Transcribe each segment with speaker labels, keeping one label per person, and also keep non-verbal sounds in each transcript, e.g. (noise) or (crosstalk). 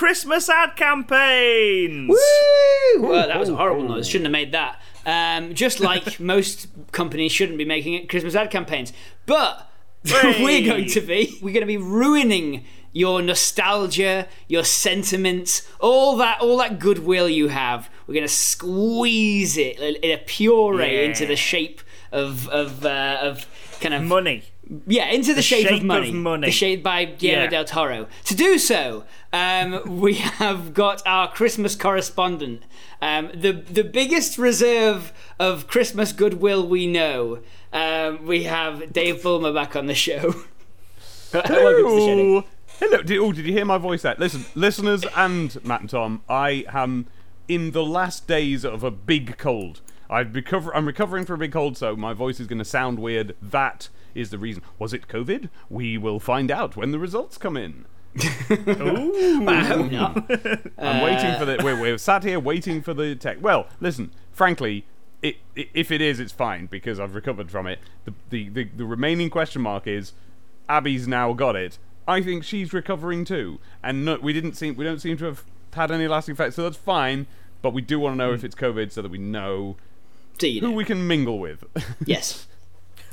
Speaker 1: Christmas ad campaigns!
Speaker 2: Woo!
Speaker 3: Well, that was a horrible noise. Shouldn't have made that. Um, just (laughs) like most companies shouldn't be making it Christmas ad campaigns. But (laughs) we're going to be. We're going to be ruining your nostalgia, your sentiments, all that, all that goodwill you have. We're going to squeeze it in a puree
Speaker 1: Yeah.
Speaker 3: into the shape of of uh, of kind of
Speaker 1: Money.
Speaker 3: Yeah, into the, shape,
Speaker 1: shape
Speaker 3: of money.
Speaker 1: of money.
Speaker 3: The shape by Guillermo
Speaker 1: Yeah.
Speaker 3: del Toro. To do so, um, (laughs) we have got our Christmas correspondent, um, the the biggest reserve of Christmas goodwill we know. Um, we have Dave Bulmer back on the show. (laughs) Welcome to the show. Dave.
Speaker 4: Hello. Hello. Did, oh, did you hear my voice there? Listen, listeners and Matt and Tom, I am in the last days of a big cold. I've recover- I'm recovering from a big cold, so my voice is going to sound weird. That is the reason. Was it COVID? We will find out when the results come in. (laughs)
Speaker 3: Ooh, (laughs)
Speaker 4: I'm uh, waiting for the. We're, we're sat here waiting for the tech. Well, listen. Frankly, it, i if it is, it's fine because I've recovered from it. The, the the the remaining question mark is, Abby's now got it. I think she's recovering too, and no, we didn't seem we don't seem to have had any lasting effects, so that's fine. But we do want to know if mm. it's COVID so that we know
Speaker 3: Do you
Speaker 4: who
Speaker 3: know?
Speaker 4: we can mingle with.
Speaker 3: Yes. (laughs)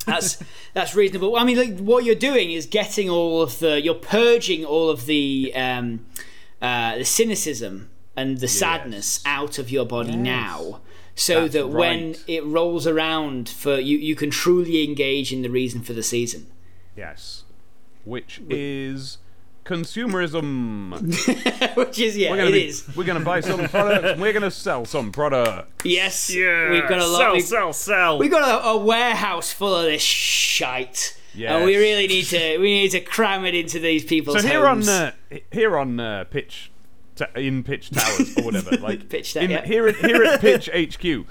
Speaker 3: That's that's reasonable. I mean, like, what you're doing is getting all of the, you're purging all of the um, uh, the cynicism and the sadness out of your body now, so
Speaker 4: That's
Speaker 3: that when
Speaker 4: right.
Speaker 3: it rolls around for you, you can truly engage in the reason for the season.
Speaker 4: yes, which is consumerism. (laughs)
Speaker 3: Which is yeah,
Speaker 4: We're
Speaker 3: it
Speaker 4: gonna be,
Speaker 3: is.
Speaker 4: We're gonna buy some (laughs) products. and We're gonna sell some products.
Speaker 3: Yes,
Speaker 1: Yeah.
Speaker 3: we've got a lot.
Speaker 1: Sell,
Speaker 3: we've,
Speaker 1: sell, sell.
Speaker 3: we've got a, a warehouse full of this shite. And we really need to we need to cram it into these people's
Speaker 4: So here
Speaker 3: homes.
Speaker 4: on uh, here on uh, pitch t- in pitch towers or whatever, (laughs) like
Speaker 3: Pitch Ta-
Speaker 4: in,
Speaker 3: yeah.
Speaker 4: here at here at pitch HQ.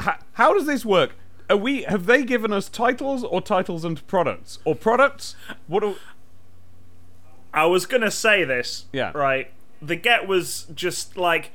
Speaker 4: How, how does this work? Are we have they given us titles or titles and products or products? What? Do,
Speaker 1: I was gonna say this.
Speaker 4: Yeah.
Speaker 1: Right. The get was just like,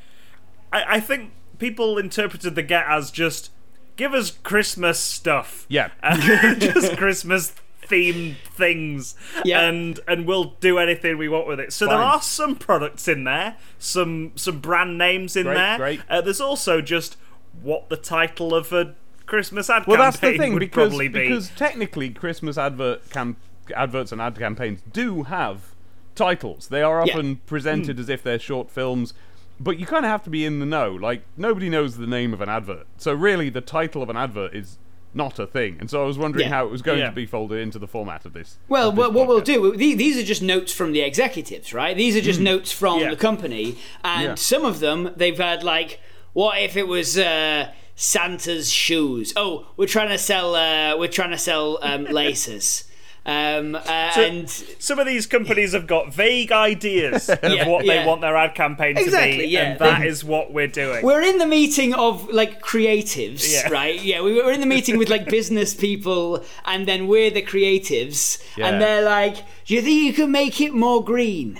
Speaker 1: I, I think people interpreted the get as just give us Christmas stuff.
Speaker 4: Yeah. (laughs)
Speaker 1: Just Christmas themed things.
Speaker 3: Yeah.
Speaker 1: And and we'll do anything we want with it. So there are some products in there, some some brand names in
Speaker 4: Great,
Speaker 1: there.
Speaker 4: great.
Speaker 1: Uh, there's also just what the title of a Christmas ad
Speaker 4: well,
Speaker 1: campaign
Speaker 4: that's the thing
Speaker 1: would
Speaker 4: because
Speaker 1: probably be.
Speaker 4: because technically Christmas advert cam- adverts and ad campaigns do have titles. They are
Speaker 3: Yeah.
Speaker 4: often presented as if they're short films. But you kind of have to be in the know. Like nobody knows the name of an advert, so really the title of an advert is not a thing. And so I was wondering
Speaker 3: Yeah.
Speaker 4: how it was going
Speaker 1: Yeah.
Speaker 4: to be folded into the format of this.
Speaker 3: Well,
Speaker 4: of this
Speaker 3: what, what we'll do, these are just notes from the executives, right? These are just notes from
Speaker 1: Yeah.
Speaker 3: the company, and
Speaker 4: Yeah.
Speaker 3: some of them they've had like, what if it was uh, Santa's shoes? Oh, we're trying to sell, uh, we're trying to sell um, (laughs) laces. Um, uh, and
Speaker 1: some of these companies have got vague ideas (laughs) of
Speaker 3: Yeah,
Speaker 1: what
Speaker 3: yeah.
Speaker 1: they want their ad campaign to
Speaker 3: Exactly,
Speaker 1: be,
Speaker 3: yeah.
Speaker 1: and that
Speaker 3: They-
Speaker 1: is what we're doing.
Speaker 3: we're in the meeting of like creatives,
Speaker 1: Yeah.
Speaker 3: right? Yeah, we were in the meeting with like business people, and then we're the creatives,
Speaker 4: Yeah.
Speaker 3: and they're like, "Do you think you could make it more green?"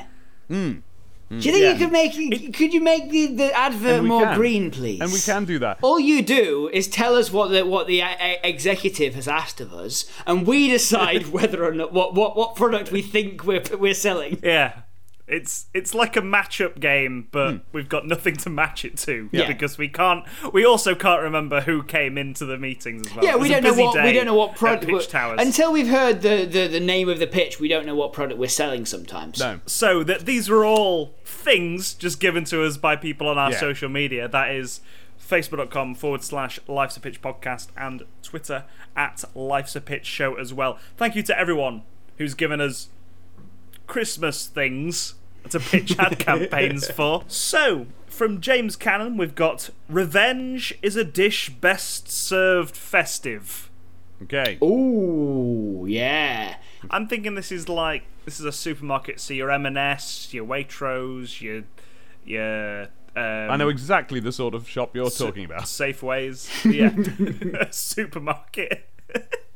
Speaker 3: Do you think
Speaker 1: Yeah.
Speaker 3: you could make it? Could you make the, the advert more
Speaker 4: can.
Speaker 3: green, please?
Speaker 4: And we can do that.
Speaker 3: All you do is tell us what the what the uh, executive has asked of us, and we decide (laughs) whether or not what, what, what product we think we're we're selling.
Speaker 1: yeah. It's it's like a matchup game, but we've got nothing to match it to
Speaker 3: Hmm. Yeah.
Speaker 1: because we can't. We also can't remember who came into the meetings as well.
Speaker 3: Yeah, we don't know what we don't know what product
Speaker 1: Pitch Towers.
Speaker 3: until we've heard the, the the name of the pitch. We don't know what product we're selling sometimes.
Speaker 4: No.
Speaker 1: so that these were all things just given to us by people on our
Speaker 4: Yeah.
Speaker 1: social media. That is facebook.com forward slash Life's a Pitch podcast and Twitter at Life's a Pitch show as well. Thank you to everyone who's given us Christmas things to pitch ad (laughs) campaigns for. So, from James Cannon, we've got Revenge is a dish best served festive.
Speaker 4: Okay.
Speaker 3: Ooh, yeah.
Speaker 1: I'm thinking this is like this is a supermarket. So your M&S, your Waitrose, your your Um,
Speaker 4: I know exactly the sort of shop you're talking about.
Speaker 1: Safeways, (laughs) yeah, a (laughs) supermarket,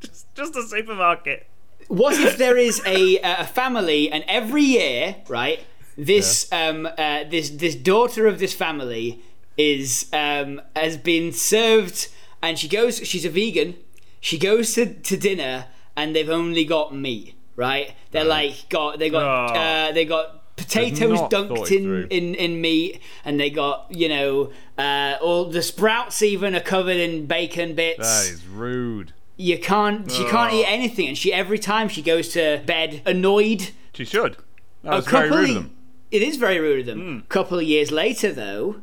Speaker 1: just just a supermarket.
Speaker 3: What if there is a a family, and every year, right? This um uh, this this daughter of this family is um has been served, and she goes. She's a vegan. She goes to, to dinner, and they've only got meat. Right? They're like got they got
Speaker 1: Oh.
Speaker 3: uh, they got potatoes dunked in,
Speaker 4: through.
Speaker 3: in in meat, and they got you know uh, all the sprouts even are covered in bacon bits
Speaker 4: That is rude.
Speaker 3: you can't she can't
Speaker 1: Oh.
Speaker 3: eat anything and she every time she goes to bed annoyed
Speaker 4: She should. That
Speaker 3: a
Speaker 4: was very
Speaker 3: couple
Speaker 4: rude of
Speaker 3: of-
Speaker 4: them.
Speaker 3: it is very rude of them
Speaker 1: Hmm.
Speaker 3: couple of years later though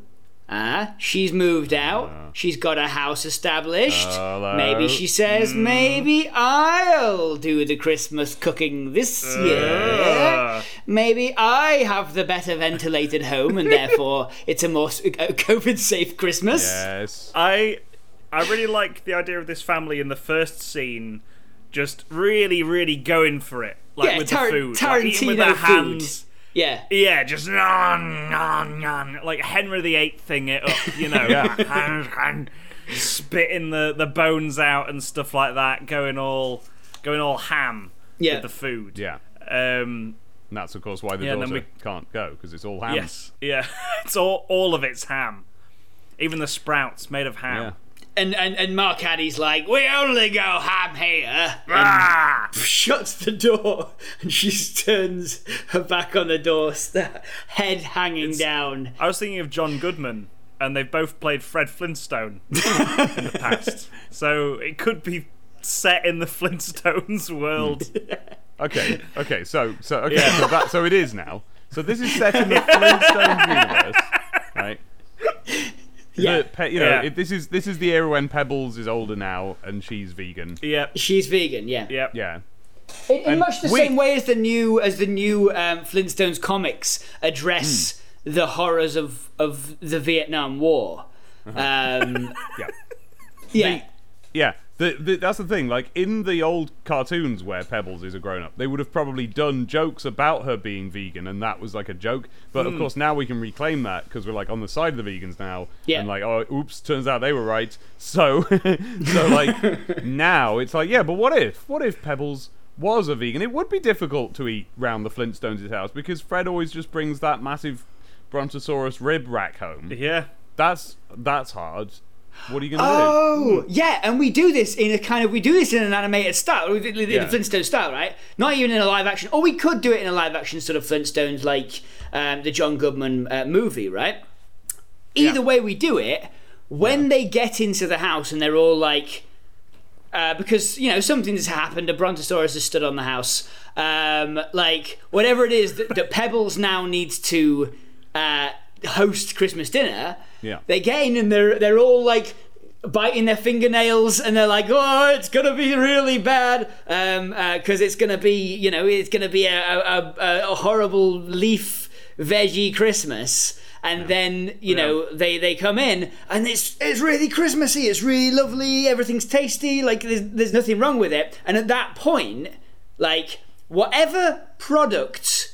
Speaker 3: ah she's moved out she's got a house established
Speaker 4: Hello.
Speaker 3: maybe she says
Speaker 1: Hmm.
Speaker 3: maybe i'll do the christmas cooking this
Speaker 1: Uh.
Speaker 3: year maybe i have the better ventilated home and (laughs) therefore it's a more covid safe christmas
Speaker 4: Yes.
Speaker 1: I I really like the idea of this family in the first scene, just really, really going for it, like
Speaker 3: Yeah,
Speaker 1: with
Speaker 3: Tar-
Speaker 1: the food, like, eating with
Speaker 3: Tarantino
Speaker 1: their
Speaker 3: food.
Speaker 1: hands.
Speaker 3: Yeah
Speaker 1: Yeah, just nom, nom, nom, like Henry VIII thing it up, you know, (laughs)
Speaker 4: Yeah. (laughs)
Speaker 1: spitting the, the bones out and stuff like that, going all going all ham
Speaker 3: Yeah.
Speaker 1: with the food.
Speaker 4: Yeah.
Speaker 1: Um,
Speaker 4: And that's of course why the
Speaker 1: Yeah, then
Speaker 4: daughter
Speaker 1: we-
Speaker 4: can't go because it's all ham.
Speaker 1: yes, yeah, (laughs) it's all all of it's ham, even the sprouts made of ham.
Speaker 4: Yeah.
Speaker 3: And, and and mark Addy's like we only go ham here (laughs) shuts the door and she turns her back on the door, head hanging down.
Speaker 1: I was thinking of John Goodman, and they've both played Fred Flintstone (laughs) in the past. So it could be set in the (laughs) Flintstones world.
Speaker 4: Okay. Okay. So so okay.
Speaker 1: Yeah.
Speaker 4: So that so it is now. So this is set in the Flintstones universe, right?
Speaker 3: Yeah.
Speaker 4: Pe- you know,
Speaker 1: Yeah.
Speaker 4: it, this is this is the era when Pebbles is older now and she's vegan.
Speaker 1: yep,
Speaker 3: She's vegan, yeah.
Speaker 1: yep.
Speaker 4: Yeah.
Speaker 3: In, in
Speaker 4: And
Speaker 3: much the
Speaker 4: we-
Speaker 3: same way as the new as the new um, Flintstones comics address
Speaker 4: Hmm.
Speaker 3: the horrors of of the Vietnam War. Um, (laughs)
Speaker 4: Yeah.
Speaker 3: yeah.
Speaker 4: Yeah, the, the, that's the thing. Like in the old cartoons where Pebbles is a grown up, they would have probably done jokes about her being vegan, and that was like a joke. But
Speaker 3: Hmm.
Speaker 4: of course, now we can reclaim that because we're like on the side of the vegans now,
Speaker 3: Yeah.
Speaker 4: and like, oh, oops, turns out they were right. So, (laughs) so like (laughs) now it's like, yeah, but what if, what if Pebbles was a vegan? It would be difficult to eat round the Flintstones' house because Fred always just brings that massive Brontosaurus rib rack home.
Speaker 1: Yeah.
Speaker 4: That's that's hard. What are you gonna do?
Speaker 3: Oh, yeah, and we do this in a kind of we do this in an animated style, in the
Speaker 4: Yeah.
Speaker 3: Flintstone style, right? Not even in a live action, or we could do it in a live action sort of Flintstones, like um, the John Goodman uh, movie, right? Either
Speaker 1: Yeah.
Speaker 3: way we do it, when they get into the house and they're all like, uh, because you know something has happened, a brontosaurus has stood on the house, um, like whatever it is that, that Pebbles now needs to uh, host Christmas dinner.
Speaker 4: Yeah.
Speaker 3: They get in and they're they're all like biting their fingernails and they're like, oh, it's gonna be really bad, um, because it's gonna be you know it's gonna be a a, a, a horrible leaf veggie Christmas. And then you know they, they come in and it's it's really Christmassy. It's really lovely. Everything's tasty. Like there's there's nothing wrong with it. And at that point, like whatever product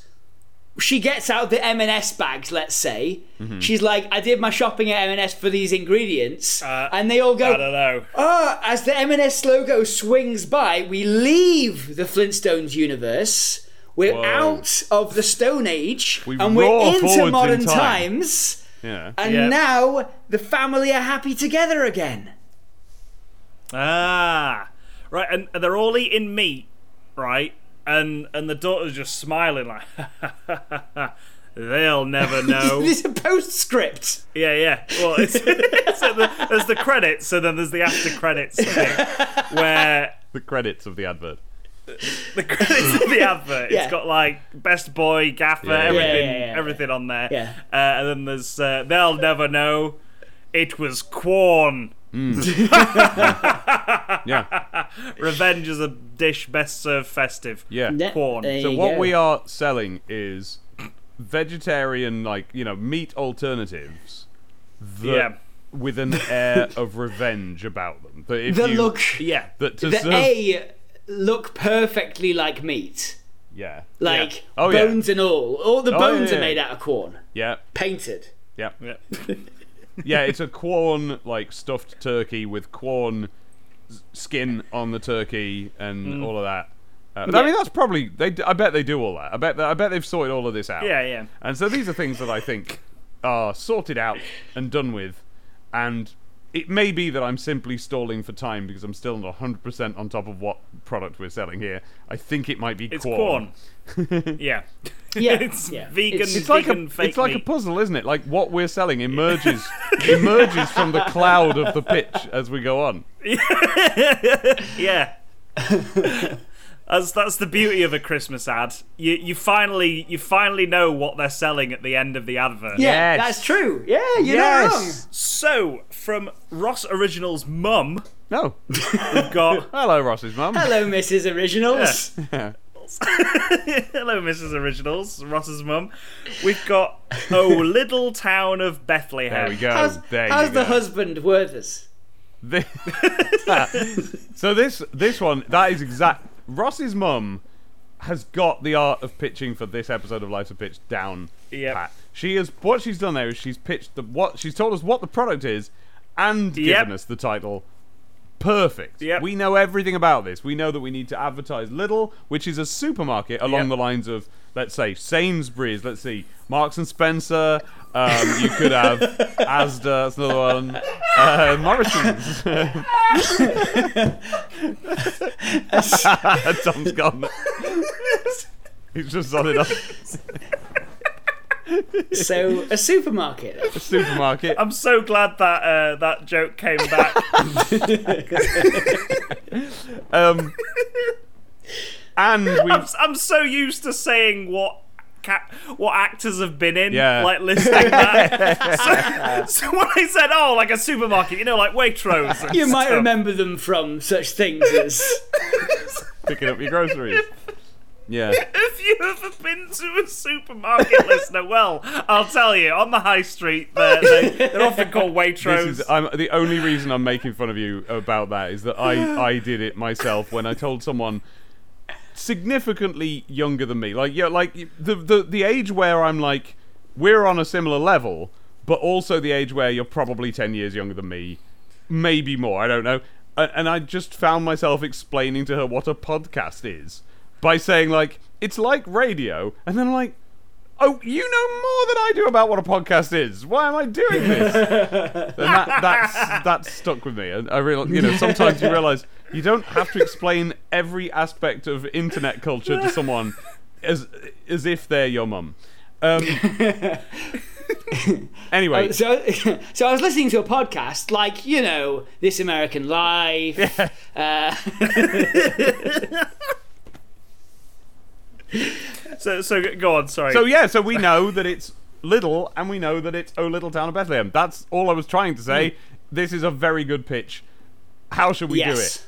Speaker 3: she gets out the M&S bags, let's say.
Speaker 1: Mm-hmm.
Speaker 3: She's like, I did my shopping at M&S for these ingredients.
Speaker 1: Uh,
Speaker 3: and they all go, I
Speaker 1: don't know.
Speaker 3: oh, as the M&S logo swings by, we leave the Flintstones universe. We're
Speaker 4: Whoa.
Speaker 3: out of the Stone Age.
Speaker 4: We
Speaker 3: and we're into
Speaker 4: forwards in
Speaker 3: modern
Speaker 4: time.
Speaker 3: times.
Speaker 4: Yeah.
Speaker 3: And
Speaker 1: Yeah.
Speaker 3: now the family are happy together again.
Speaker 1: Ah, right, and they're all eating meat, right? And and the daughter's just smiling like, (laughs) they'll never (laughs) know.
Speaker 3: This is a postscript.
Speaker 1: yeah, yeah. Well, it's, (laughs) so the, there's the credits, and then there's the after credits thing, where
Speaker 4: The credits of the advert.
Speaker 1: the credits of the advert.
Speaker 3: Yeah.
Speaker 1: It's got like best boy, gaffer,
Speaker 4: Yeah, yeah,
Speaker 1: everything,
Speaker 3: yeah, yeah, yeah.
Speaker 1: everything on there.
Speaker 3: Yeah.
Speaker 1: Uh, and then there's uh, they'll never know. It was Quorn.
Speaker 4: Yeah. (laughs)
Speaker 1: Revenge is a dish best served festive.
Speaker 4: Yeah.
Speaker 3: Yeah, Quorn.
Speaker 4: So what
Speaker 3: go.
Speaker 4: we are selling is vegetarian, like you know, meat alternatives. That,
Speaker 1: Yeah.
Speaker 4: With an air (laughs) of revenge about them. That if
Speaker 3: The
Speaker 4: you,
Speaker 3: look,
Speaker 1: Yeah.
Speaker 4: That to
Speaker 3: the
Speaker 4: serve,
Speaker 3: A look perfectly like meat.
Speaker 4: Yeah.
Speaker 3: Like
Speaker 4: Oh, yeah.
Speaker 3: bones and all. All the
Speaker 4: Oh,
Speaker 3: bones
Speaker 4: yeah,
Speaker 3: are made out of Quorn.
Speaker 4: Yeah.
Speaker 3: Painted.
Speaker 4: Yep.
Speaker 1: Yeah. (laughs)
Speaker 4: yeah, it's a Quorn like stuffed turkey with Quorn s- skin on the turkey and
Speaker 1: Mm.
Speaker 4: all of that. Uh, but I mean, that's probably they. I bet they do all that. I bet. I bet they've sorted all of this out.
Speaker 1: Yeah, yeah.
Speaker 4: And so these are things that I think are sorted out and done with, and it may be that I'm simply stalling for time because I'm still not 100% on top of what product we're selling here. I think it might be
Speaker 1: It's
Speaker 4: Quorn.
Speaker 1: corn. (laughs) yeah.
Speaker 3: Yeah, (laughs)
Speaker 1: it's
Speaker 3: yeah.
Speaker 1: vegan.
Speaker 3: It's-
Speaker 4: It's like a
Speaker 1: fake
Speaker 4: it's like a puzzle, isn't it? Like what we're selling (laughs) emerges emerges from the cloud of the pitch as we go on.
Speaker 1: Yeah. That's that's the beauty of a Christmas ad. You you finally you finally know what they're selling at the end of the advert.
Speaker 3: Yeah,
Speaker 4: Yes.
Speaker 3: that's true. Yeah, you're not wrong.
Speaker 1: So from Ross Original's mum,
Speaker 4: No.
Speaker 1: we've got (laughs)
Speaker 4: Hello, Ross's mum.
Speaker 3: Hello, Mrs. Originals. (laughs)
Speaker 1: hello, Mrs. Originals, Ross's mum. We've got oh little town of Bethlehem.
Speaker 4: There we go.
Speaker 3: How's,
Speaker 4: there
Speaker 3: how's
Speaker 4: you
Speaker 3: the
Speaker 4: go.
Speaker 3: husband Werther's?
Speaker 4: Thi- (laughs) so this this one that is exact. Ross's mum has got the art of pitching for this episode of Life's a Pitch down
Speaker 1: Yep.
Speaker 4: pat. She has what she's done there is she's pitched the what she's told us what the product is and
Speaker 1: Yep.
Speaker 4: given us the title. Perfect.
Speaker 1: Yep.
Speaker 4: We know everything about this. We know that we need to advertise Lidl, which is a supermarket along the lines of, let's say, Sainsbury's. Let's see, Marks and Spencer. Um, you could have Asda. That's another one. Uh, Morrison's. (laughs) Tom's gone. He's just on it up.
Speaker 3: So, a supermarket.
Speaker 4: Supermarket.
Speaker 1: I'm so glad that uh, that joke came back. (laughs)
Speaker 4: Um, and we.
Speaker 1: I'm, I'm so used to saying what ca- what actors have been in,
Speaker 4: Yeah.
Speaker 1: like listing that. (laughs) so, so when I said, "Oh, like a supermarket," you know, like Waitrose. and
Speaker 3: You might
Speaker 1: stuff.
Speaker 3: remember them from such things as.
Speaker 4: picking up your groceries. Yeah.
Speaker 1: If you ever been to a supermarket, listener, well, I'll tell you, on the high street, they're, they're, they're often called Waitrose.
Speaker 4: This is, I'm, the only reason I'm making fun of you about that is that I, I did it myself when I told someone significantly younger than me. Like yeah, like the, the the age where I'm like we're on a similar level, but also the age where you're probably ten years younger than me, maybe more. I don't know. And, and I just found myself explaining to her what a podcast is by saying like it's like radio, and then I'm like. Oh, you know more than I do about what a podcast is. Why am I doing this? (laughs) and that, that's that's stuck with me. And I realize, you know, sometimes you (laughs) realize you don't have to explain every aspect of internet culture to someone as as if they're your mum. Um, (laughs) anyway,
Speaker 3: So, so I was listening to a podcast, like you know, This American Life. Uh, (laughs)
Speaker 1: So, so go on. Sorry.
Speaker 4: so yeah, so we know that it's Lidl, and we know that it's Oh Little Town of Bethlehem. That's all I was trying to say. This is a very good pitch. How should we do it?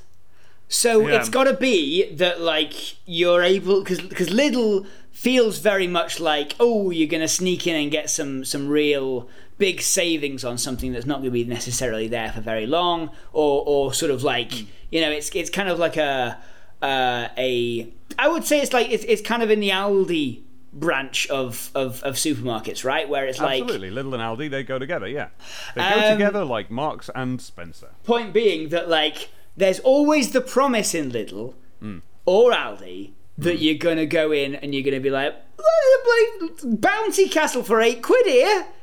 Speaker 3: So
Speaker 1: Yeah.
Speaker 3: it's got to be that like you're able because because Lidl feels very much like oh you're gonna sneak in and get some some real big savings on something that's not going to be necessarily there for very long or or sort of like
Speaker 1: Hmm.
Speaker 3: you know it's it's kind of like a uh, a I would say it's like it's it's kind of in the Aldi branch of of, of supermarkets right where it's like
Speaker 4: Absolutely, Lidl and Aldi they go together. Yeah, they go
Speaker 3: Um,
Speaker 4: together like Marks and Spencer.
Speaker 3: Point being that like there's always the promise in Lidl
Speaker 4: Hmm.
Speaker 3: or Aldi that you're gonna go in and you're gonna be like, bounty castle for eight quid here. (laughs)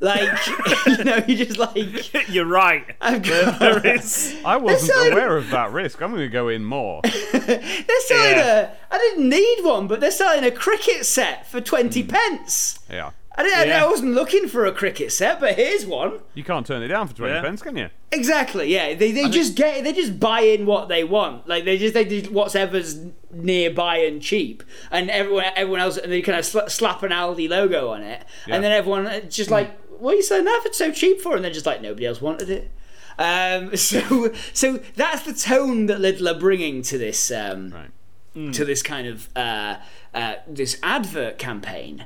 Speaker 3: Like (laughs) you know, you're just like (laughs)
Speaker 1: You're right.
Speaker 3: I've got
Speaker 1: There is.
Speaker 4: I wasn't
Speaker 3: so-
Speaker 4: aware of that risk. I'm going to go in more.
Speaker 3: they're selling
Speaker 1: Yeah.
Speaker 3: a I didn't need one, but they're selling a cricket set for twenty pence.
Speaker 4: Yeah.
Speaker 3: I didn't
Speaker 1: Yeah.
Speaker 3: I wasn't looking for a cricket set, but here's one.
Speaker 4: You can't turn it down for 20
Speaker 1: Yeah.
Speaker 4: pence, can you?
Speaker 3: Exactly. Yeah, they, they just get they just buy in what they want. Like they just they just whatever's nearby and cheap, and everyone everyone else and they kind of sla- slap an Aldi logo on it,
Speaker 4: Yeah.
Speaker 3: and then everyone uh, just like, what are you selling that for so cheap for? And they're just like nobody else wanted it. Um, (laughs) so so that's the tone that Lidl are bringing to this um,
Speaker 4: Right.
Speaker 3: to this kind of uh, uh, this advert campaign.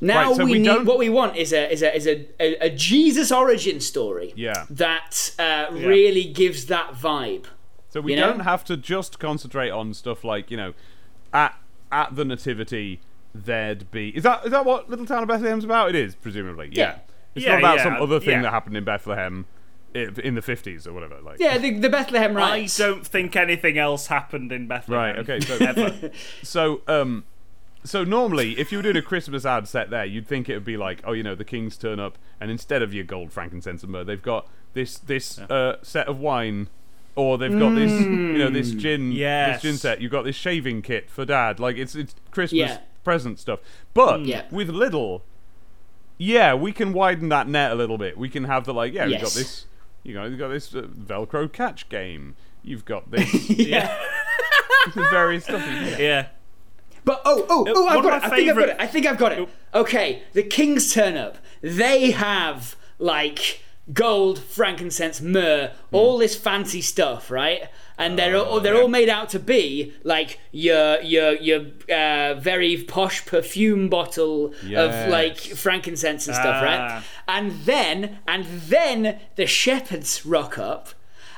Speaker 3: Now
Speaker 4: Right, so
Speaker 3: we,
Speaker 4: we
Speaker 3: need what we want is a is a is a, a, a Jesus origin story
Speaker 4: Yeah.
Speaker 3: that uh, really gives that vibe.
Speaker 4: So we
Speaker 3: You know?
Speaker 4: don't have to just concentrate on stuff like, you know, at at the nativity there'd be. Is that is that what Little Town of Bethlehem's about? It is presumably. Yeah.
Speaker 3: Yeah.
Speaker 4: It's
Speaker 1: Yeah,
Speaker 4: not about
Speaker 1: yeah,
Speaker 4: some other thing
Speaker 1: yeah.
Speaker 4: that happened in Bethlehem in the fifties or whatever. Like.
Speaker 3: Yeah, the, the Bethlehem
Speaker 1: I don't think anything else happened in Bethlehem.
Speaker 4: Right. Okay. So (laughs) so um so normally if you were doing a christmas ad set there you'd think it would be like oh you know the kings turn up and instead of your gold frankincense and myrrh they've got this this uh, set of wine or they've got this you know this gin
Speaker 1: Yes.
Speaker 4: this gin set you've got this shaving kit for dad like it's it's christmas
Speaker 3: Yeah.
Speaker 4: present stuff but
Speaker 3: Yeah.
Speaker 4: with Lidl yeah we can widen that net a little bit we can have the like yeah we've got this you know you've got this uh, velcro catch game you've got (laughs) this
Speaker 1: yeah. (laughs) (laughs)
Speaker 4: various stuff yeah.
Speaker 3: But oh, oh, oh! I've got it. I think I've got it. I think I've got it. Okay, the kings turn up. They have like gold, frankincense, myrrh,
Speaker 1: Hmm.
Speaker 3: all this fancy stuff, right? And they're
Speaker 1: Oh,
Speaker 3: all, they're all made out to be like your your your uh, very posh perfume bottle
Speaker 4: Yes.
Speaker 3: of like frankincense and stuff, right?
Speaker 1: Ah.
Speaker 3: And then and then the shepherds rock up.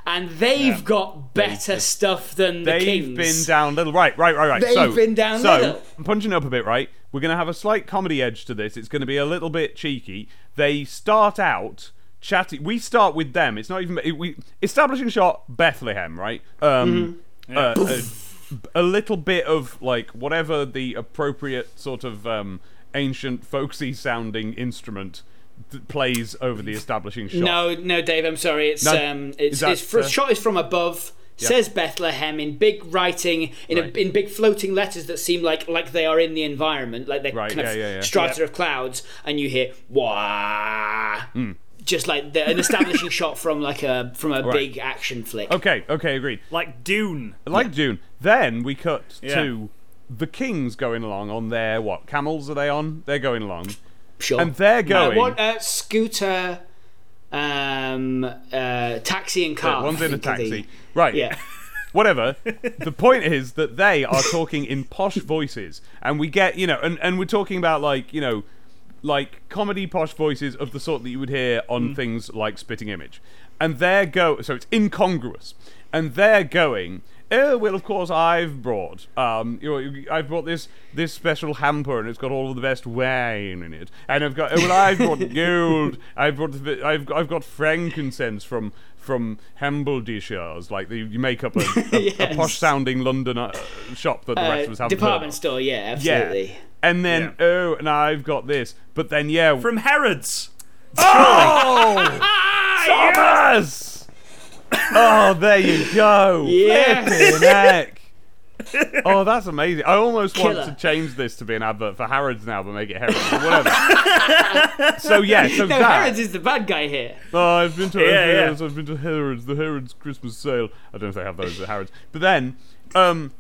Speaker 3: And they've got better stuff than the
Speaker 4: They've been down Lidl. Right, right, right, right.
Speaker 3: They've
Speaker 4: so,
Speaker 3: been down
Speaker 4: so,
Speaker 3: Lidl.
Speaker 4: I'm punching up a bit, right? We're going to have a slight comedy edge to this. It's going to be a little bit cheeky. They start out chatting. We start with them. It's not even. It, we establishing shot Bethlehem, right? Um,
Speaker 3: Mm-hmm.
Speaker 4: uh, a, a little bit of like whatever the appropriate sort of um, ancient folksy sounding instrument that plays over the establishing shot.
Speaker 3: No, no, Dave. I'm sorry. It's
Speaker 4: No,
Speaker 3: um, it's,
Speaker 4: is that,
Speaker 3: it's fr-
Speaker 4: uh,
Speaker 3: shot is from above. Says Bethlehem in big writing in
Speaker 4: Right.
Speaker 3: a, in big floating letters that seem like like they are in the environment, like they're
Speaker 4: Right,
Speaker 3: kind of
Speaker 4: yeah, yeah, yeah.
Speaker 3: strata of clouds, and you hear wah,
Speaker 4: Hmm.
Speaker 3: just like the, an establishing (laughs) shot from like a from a
Speaker 4: Right.
Speaker 3: big action flick.
Speaker 4: Okay, okay, agreed.
Speaker 1: Like Dune.
Speaker 4: like Dune. Then we cut
Speaker 1: Yeah.
Speaker 4: to the kings going along on their what camels are they on? They're going along,
Speaker 3: Sure.
Speaker 4: and they're
Speaker 3: Uh,
Speaker 4: going.
Speaker 3: what uh, scooter, um, uh, taxi and car.
Speaker 4: one's in a
Speaker 3: think are the-
Speaker 4: taxi, right?
Speaker 3: Yeah. (laughs)
Speaker 4: Whatever. the point is that they are talking in posh voices, and we get you know, and and we're talking about like you know, like comedy posh voices of the sort that you would hear on
Speaker 3: Mm.
Speaker 4: things like Spitting Image, and they're go so it's incongruous, and they're going. Oh well, of course I've brought. Um, you know, I've brought this this special hamper, and it's got all of the best wine in it. And I've got. Oh, well, I've brought (laughs) gold. I've brought. I've I've got frankincense from from Hambledishires, like the, you make up a, a, (laughs) a posh sounding London uh, shop that the rest
Speaker 3: Uh,
Speaker 4: of us haven't heard
Speaker 3: department store, yeah,
Speaker 4: Yeah.
Speaker 3: absolutely.
Speaker 4: And then
Speaker 1: Yeah.
Speaker 4: oh, and I've got this. But then yeah,
Speaker 1: From Herod's.
Speaker 4: oh, Thomas. Oh, there you go.
Speaker 3: Yes.
Speaker 4: Flipping. Oh, that's amazing. I almost want to change this to be an advert for Harrods now, but make it Harrods or whatever. (laughs) so yeah, so
Speaker 3: No,
Speaker 4: that.
Speaker 3: Harrods is the bad guy here.
Speaker 4: Oh, I've been to
Speaker 1: Yeah, yeah.
Speaker 4: Harrods. I've been to Harrods. The Harrods Christmas sale. I don't know if they have those at Harrods. But then, um,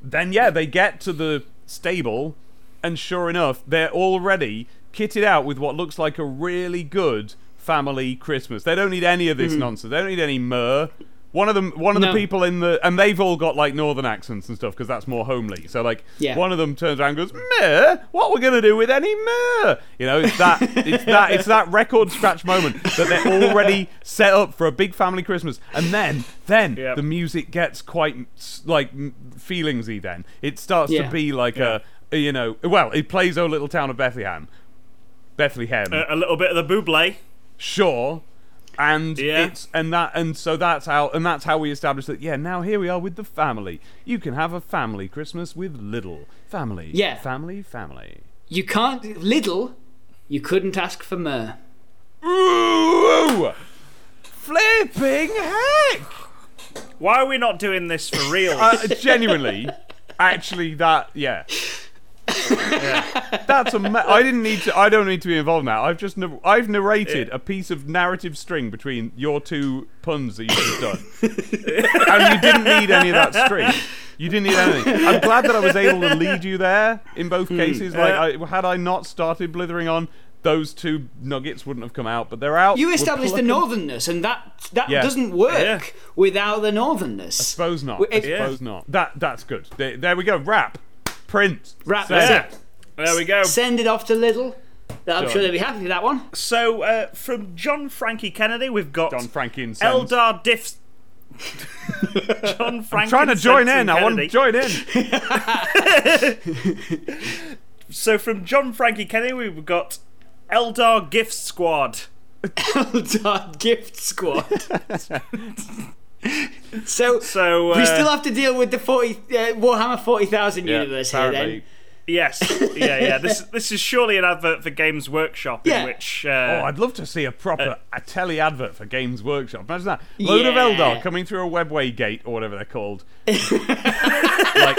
Speaker 4: then yeah, they get to the stable, and sure enough, they're already kitted out with what looks like a really good family Christmas. They don't need any of this hmm. nonsense. They don't need any myrrh. One of them, one of
Speaker 3: No.
Speaker 4: the people in the, and they've all got like northern accents and stuff because that's more homely. So like,
Speaker 3: Yeah.
Speaker 4: one of them turns around and goes, "Myrrh? What are we're gonna do with any myrrh?" You know, it's that, it's that, it's that record scratch moment that they're already set up for a big family Christmas, and then, then
Speaker 1: Yep.
Speaker 4: the music gets quite like feelingsy. Then it starts
Speaker 3: Yeah.
Speaker 4: to be like a, a, you know, well, it plays "Oh Little Town of Bethlehem," Bethlehem,
Speaker 1: A, a little bit of the Buble.
Speaker 4: Sure and
Speaker 1: Yeah.
Speaker 4: it's and that and so that's how and that's how we establish that yeah now here we are with the family you can have a family christmas with Lidl family
Speaker 3: Yeah.
Speaker 4: family family
Speaker 3: You can't Lidl. You couldn't ask for more
Speaker 4: Ooh! flipping heck
Speaker 1: Why are we not doing this for real? (laughs)
Speaker 4: uh, genuinely actually that yeah (laughs) That's a. Ma- I didn't need to. I don't need to be involved now. I've just. Nar- I've narrated a piece of narrative string between your two puns that you've just done, (laughs) and you didn't need any of that string. You didn't need anything. I'm glad that I was able to lead you there in both hmm. cases. Like, I, had I not started blithering on, those two nuggets wouldn't have come out. But they're out.
Speaker 3: You established the
Speaker 4: plucking-
Speaker 3: northernness, and that that
Speaker 4: Yeah.
Speaker 3: doesn't work
Speaker 1: Yeah.
Speaker 3: without the northernness.
Speaker 4: I Suppose not.
Speaker 3: Well,
Speaker 4: I
Speaker 3: it-
Speaker 4: suppose not. That that's good. There, there we go. Rap, print,
Speaker 3: Rap,
Speaker 4: Send
Speaker 3: that's
Speaker 4: it.
Speaker 1: yeah. There we go.
Speaker 3: Send it off to Lidl. I'm
Speaker 4: Done.
Speaker 3: sure they'll be happy with that one.
Speaker 1: So, uh, from John Frankie Kennedy, we've got
Speaker 4: John Frankie
Speaker 1: Eldar Diffs. (laughs) John Frankie.
Speaker 4: trying to join in. I want to join in. (laughs)
Speaker 1: So from John Frankie Kennedy, we've got Eldar Gift Squad. (laughs)
Speaker 3: Eldar Gift Squad. So,
Speaker 1: So uh,
Speaker 3: we still have to deal with the 40 uh, Warhammer 40,000
Speaker 4: Yeah,
Speaker 3: universe here then.
Speaker 4: Apparently.
Speaker 1: yes, yeah, yeah. (laughs) This this is surely an advert for Games Workshop
Speaker 3: Yeah.
Speaker 1: in which uh,
Speaker 4: Oh, I'd love to see a proper a telly advert for Games Workshop. Imagine that. Load of
Speaker 3: Yeah.
Speaker 4: Eldar coming through a webway gate or whatever they're called. (laughs) like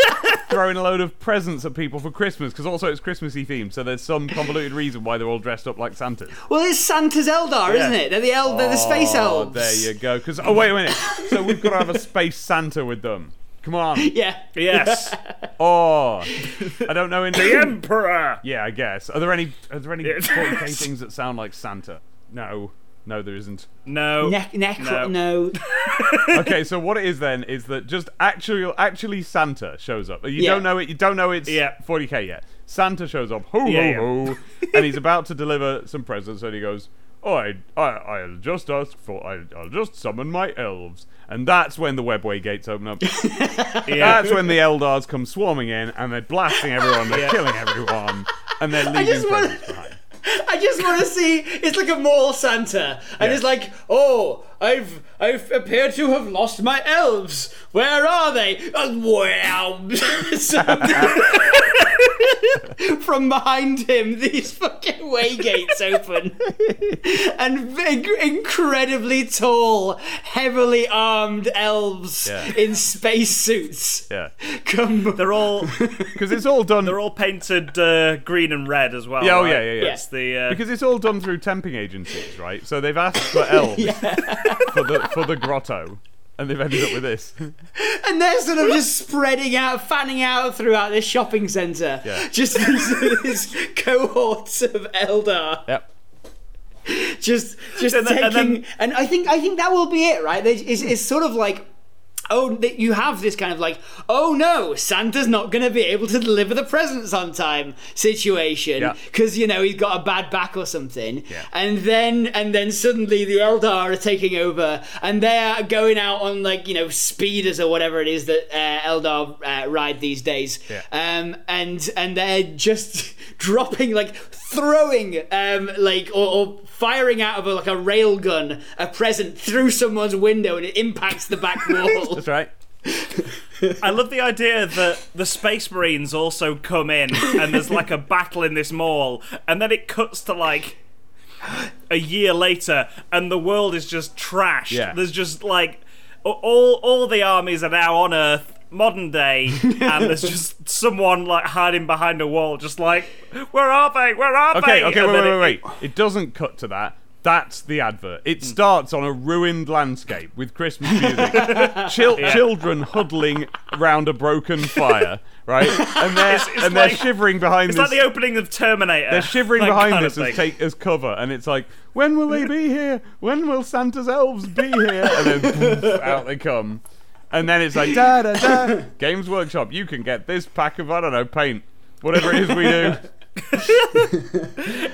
Speaker 4: throwing a load of presents at people for Christmas because also it's Christmassy themed. So there's some convoluted reason why they're all dressed up like Santas.
Speaker 3: Well, it's Santa's Eldar, isn't it? They're the, El- they're the space
Speaker 4: Oh,
Speaker 3: elves.
Speaker 4: there you go. Because oh wait a minute. So we've got to have a space Santa with them. Come on. (laughs)
Speaker 3: Yeah.
Speaker 1: yes, (laughs)
Speaker 4: Oh, I don't know. In
Speaker 1: the Emperor.
Speaker 4: yeah, I guess. Are there any are there any
Speaker 1: Yeah.
Speaker 4: 40k (laughs) things that sound like Santa? No, no, there isn't.
Speaker 1: No,
Speaker 3: Ne- necro-
Speaker 1: No.
Speaker 3: no.
Speaker 4: okay, so what it is then is that just actually, actually Santa shows up. You
Speaker 3: Yeah.
Speaker 4: don't know it. You don't know it's
Speaker 1: Yeah.
Speaker 4: 40k yet. Santa shows up, ho
Speaker 1: Yeah,
Speaker 4: ho ho, and he's about to deliver some presents, and he goes, "Oh, I, I, I'll just ask for, I, I'll just summon my elves." And that's when the webway gates open up. (laughs)
Speaker 1: Yeah.
Speaker 4: That's when the Eldars come swarming in, and they're blasting everyone, they're
Speaker 1: Yeah.
Speaker 4: killing everyone, and they're leaving
Speaker 3: just wanna-
Speaker 4: presents behind. (laughs)
Speaker 3: I just want to see. It's like a mall Santa, and
Speaker 4: Yeah.
Speaker 3: it's like, oh, I've I've appeared to have lost my elves. Where are they? Uh, wow! (laughs) So- (laughs) From behind him, these fucking way gates open, (laughs) and big, incredibly tall, heavily armed elves
Speaker 4: Yeah.
Speaker 3: in space suits
Speaker 4: Yeah,
Speaker 3: come.
Speaker 1: They're all (laughs)
Speaker 4: because it's all done.
Speaker 1: they're all painted uh, green and red as well.
Speaker 4: Yeah, oh,
Speaker 1: right?
Speaker 4: yeah, yeah, yeah.
Speaker 1: It's the uh,
Speaker 4: Because it's all done through temping agencies, right? So they've asked for elves for the for the grotto, and they've ended up with this. (laughs)
Speaker 3: And they're sort of just spreading out, fanning out throughout this shopping centre.
Speaker 4: Yeah.
Speaker 3: Just (laughs) these, these cohorts of Eldar.
Speaker 4: Yep.
Speaker 3: Just just
Speaker 1: And
Speaker 3: taking
Speaker 1: and
Speaker 3: and,
Speaker 1: then-
Speaker 3: I think I think that will be it, right? It's, it's sort of like Oh, that you have this kind of like, oh no, Santa's not going to be able to deliver the presents on time situation
Speaker 4: Yeah.
Speaker 3: because you know he's got a bad back or something,
Speaker 4: Yeah.
Speaker 3: and then and then suddenly the Eldar are taking over and they're going out on like you know speeders or whatever it is that uh, Eldar uh, ride these days,
Speaker 4: Yeah.
Speaker 3: um, and and they're just (laughs) dropping like throwing um, like or, or firing out of a, like a rail gun a present through someone's window and it impacts the back (laughs) wall.
Speaker 4: That's right.
Speaker 1: I love the idea that the Space Marines also come in and there's like a battle in this mall, and then it cuts to like a year later, and the world is just trashed.
Speaker 4: Yeah.
Speaker 1: There's just like all all the armies are now on Earth. Modern day, and there's just someone like hiding behind a wall, just like, where are they? Where are
Speaker 4: Okay,
Speaker 1: they?
Speaker 4: okay,
Speaker 1: And
Speaker 4: wait, wait, wait, wait. It doesn't cut to that. That's the advert. It hmm. starts on a ruined landscape with Christmas music. (laughs) Chil- Children huddling round a broken fire, right? (laughs) And they're,
Speaker 1: It's- it's
Speaker 4: and they're
Speaker 1: like-
Speaker 4: shivering behind
Speaker 1: It's
Speaker 4: this.
Speaker 1: like the opening of Terminator.
Speaker 4: they're shivering behind this as, take, as cover, and it's like, when will they be here? When will Santa's elves be here? And then poof, out they come. And then it's like, da da da. (laughs) Games Workshop, you can get this pack of, I don't know, paint. Whatever it is we do.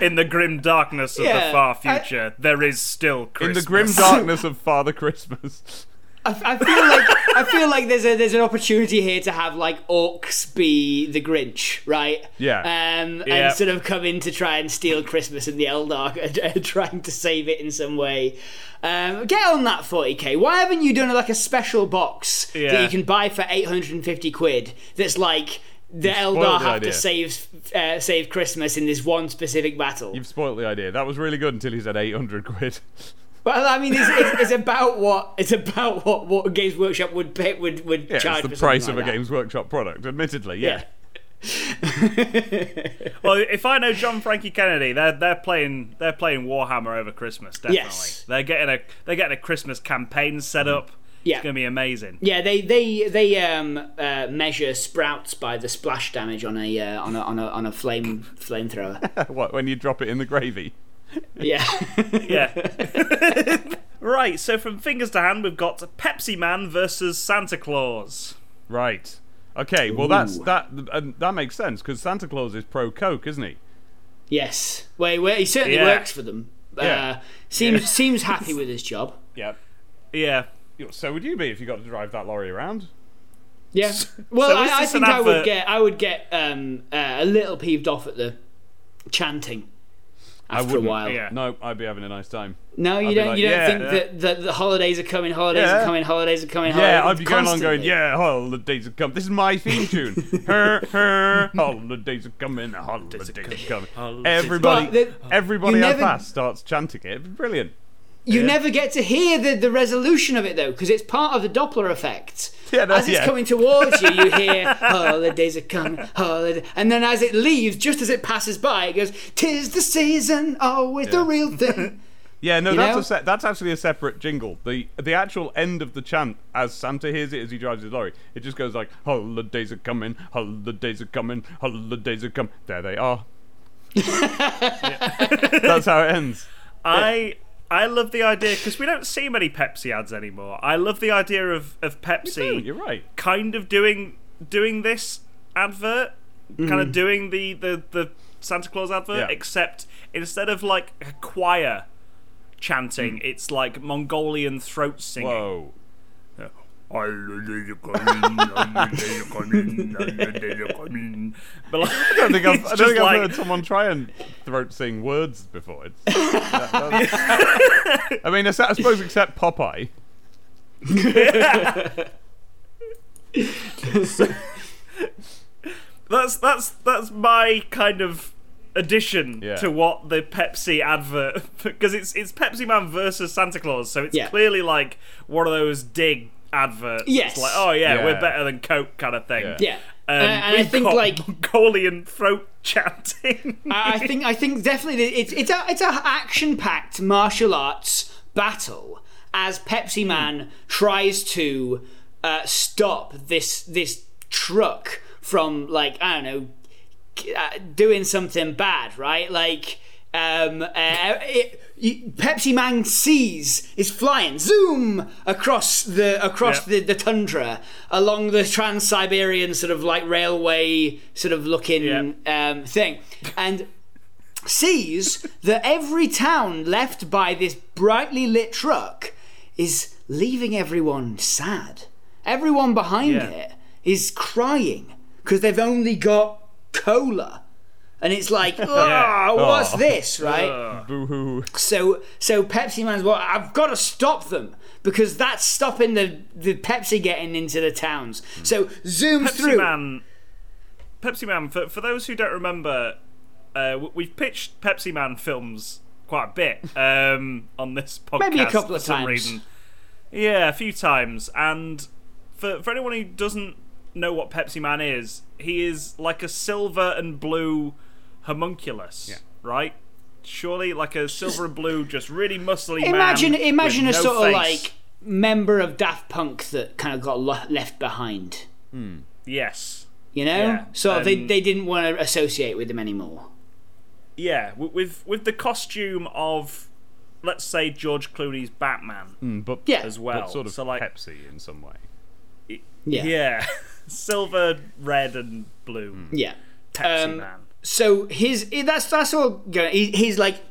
Speaker 1: In the grim darkness of
Speaker 3: Yeah,
Speaker 1: the far
Speaker 3: I-
Speaker 1: future, there is still
Speaker 4: In the grim (laughs) darkness of Father Christmas.
Speaker 3: I, I feel like I feel like there's a there's an opportunity here to have like orcs be the Grinch, right?
Speaker 4: Yeah.
Speaker 3: Um,
Speaker 1: Yeah.
Speaker 3: and sort of come in to try and steal Christmas, and the Eldar (laughs) are, are trying to save it in some way. Um, get on that 40k. Why haven't you done like a special box that you can buy for 850 quid? That's like the
Speaker 4: spoiled
Speaker 3: Eldar have
Speaker 4: idea.
Speaker 3: to save uh, save Christmas in this one specific battle.
Speaker 4: You've spoilt the idea. That was really good until he said 800 quid.
Speaker 3: Well, I mean, it's, it's, it's about what it's about what what Games Workshop would pay would would
Speaker 4: Yeah,
Speaker 3: charge
Speaker 4: it's the
Speaker 3: for
Speaker 4: price of
Speaker 3: like
Speaker 4: a Games Workshop product, admittedly, yeah.
Speaker 1: Well, if I know John Frankie Kennedy, they're they're playing they're playing Warhammer over Christmas. Definitely,
Speaker 3: Yes.
Speaker 1: they're getting a they're getting a Christmas campaign set up.
Speaker 3: Yeah.
Speaker 1: It's gonna be amazing.
Speaker 3: Yeah, they they they um uh, measure sprouts by the splash damage on a uh, on a on a on a flame flamethrower. (laughs)
Speaker 4: what, when you drop it in the gravy? (laughs)
Speaker 3: yeah.
Speaker 1: Yeah. (laughs) right. So from fingers to hand, we've got Pepsi Man versus Santa Claus.
Speaker 4: Right. Okay, well, that's that and that makes sense because Santa Claus is pro Coke, isn't he?
Speaker 3: yes. Well, well, he certainly
Speaker 1: Yeah.
Speaker 3: works for them.
Speaker 4: Yeah.
Speaker 3: Uh, seems seems happy with his job.
Speaker 4: Yeah.
Speaker 1: Yeah.
Speaker 4: So would you be if you got to drive that lorry around?
Speaker 3: Yeah. (laughs) Well,
Speaker 1: So
Speaker 3: I, I think I would get I would get um, uh, a little peeved off at the chanting after a while.
Speaker 1: Yeah.
Speaker 4: No, I'd be having a nice time.
Speaker 3: No, you
Speaker 4: I'd
Speaker 3: don't.
Speaker 4: like,
Speaker 3: you don't
Speaker 4: yeah,
Speaker 3: think
Speaker 4: yeah.
Speaker 3: that, that the holidays are coming, holidays
Speaker 4: Yeah.
Speaker 3: are coming, holidays are coming.
Speaker 4: Yeah,
Speaker 3: holidays,
Speaker 4: I'd be going on going,
Speaker 3: constantly.
Speaker 4: yeah, holidays are coming. This is my theme tune. (laughs) her, her, holidays are coming, holidays are coming. Everybody,
Speaker 3: the-
Speaker 4: everybody
Speaker 3: you
Speaker 4: I
Speaker 3: never-
Speaker 4: pass starts chanting it. Brilliant.
Speaker 3: You
Speaker 4: Yeah.
Speaker 3: never get to hear the, the resolution of it though, because it's part of the Doppler effect.
Speaker 4: Yeah, no,
Speaker 3: as it's
Speaker 4: yeah.
Speaker 3: coming towards you, you hear (laughs) holidays are coming, holiday, and then as it leaves, just as it passes by, it goes, "Tis the season, always the real (laughs) thing."
Speaker 4: Yeah, no,
Speaker 3: You
Speaker 4: that's
Speaker 3: know?
Speaker 4: a se- that's actually a separate jingle. The the actual end of the chant, as Santa hears it as he drives his lorry, it just goes like "Holidays are coming, holidays are coming, holidays are coming." There they are. (laughs) That's how it ends.
Speaker 1: I I love the idea because we don't see many Pepsi ads anymore. I love the idea of of Pepsi.
Speaker 4: No, you're right.
Speaker 1: kind of doing doing this advert, kind
Speaker 3: Mm.
Speaker 1: of doing the the the Santa Claus advert,
Speaker 4: Yeah.
Speaker 1: except instead of like a choir chanting, it's like Mongolian throat singing.
Speaker 4: Whoa.
Speaker 1: But like,
Speaker 4: I don't think I've, I (laughs) don't
Speaker 1: just
Speaker 4: think I've
Speaker 1: like-
Speaker 4: heard someone try and throat sing words before. It's, that- (laughs) that- I mean, I suppose except Popeye. (laughs)
Speaker 1: That's that's that's my kind of addition
Speaker 4: Yeah.
Speaker 1: to what the Pepsi advert because it's it's Pepsi Man versus Santa Claus, so it's
Speaker 3: Yeah.
Speaker 1: clearly like one of those dig adverts.
Speaker 3: Yes.
Speaker 1: It's like, oh yeah,
Speaker 4: Yeah.
Speaker 1: we're better than Coke kind of thing.
Speaker 4: Yeah.
Speaker 3: Yeah,
Speaker 1: Um,
Speaker 3: and, and I think
Speaker 1: got
Speaker 3: like
Speaker 1: Mongolian throat (laughs) chanting.
Speaker 3: I I think I think definitely it's it's a it's a action packed martial arts battle as Pepsi Man tries to uh, stop this this truck from like I don't know uh, doing something bad, right? Like um, uh, it, you- Pepsi Man sees is flying zoom across the across
Speaker 1: Yeah.
Speaker 3: the, the tundra along the Trans Siberian sort of like railway sort of looking um, thing, and sees that every town left by this brightly lit truck is leaving everyone sad. Everyone behind
Speaker 1: Yeah.
Speaker 3: it is crying because they've only got cola. And it's like, (laughs) oh, what's
Speaker 4: Oh.
Speaker 3: this, right?
Speaker 4: Boo hoo.
Speaker 3: So, so Pepsi Man's well, I've got to stop them because that's stopping the the Pepsi getting into the towns. So zoom
Speaker 1: Pepsi
Speaker 3: through.
Speaker 1: Man. Pepsi Man. For for those who don't remember, uh, we've pitched Pepsi Man films quite a bit (laughs) um, on this podcast.
Speaker 3: Maybe a couple of times.
Speaker 1: Reason. Yeah, a few times. And for for anyone who doesn't know what Pepsi Man is, he is like a silver and blue homunculus.
Speaker 4: Yeah.
Speaker 1: Right. Surely, like a silver and blue, just really muscly
Speaker 3: Imagine,
Speaker 1: man
Speaker 3: imagine a
Speaker 1: no
Speaker 3: sort of like member of Daft Punk that kind of got lo- left behind.
Speaker 1: yes.
Speaker 3: You know,
Speaker 1: Yeah,
Speaker 3: so they
Speaker 1: um,
Speaker 3: they didn't want to associate with him anymore.
Speaker 1: Yeah, with with the costume of, let's say George Clooney's Batman
Speaker 4: Mm, but
Speaker 3: Yeah.
Speaker 1: as well.
Speaker 4: but sort of
Speaker 1: so like,
Speaker 4: Pepsi in some way.
Speaker 3: Yeah,
Speaker 1: yeah, (laughs) silver, red, and blue.
Speaker 3: yeah.
Speaker 1: Pepsi
Speaker 3: Um,
Speaker 1: Man.
Speaker 3: So his that's that's all. He, he's like.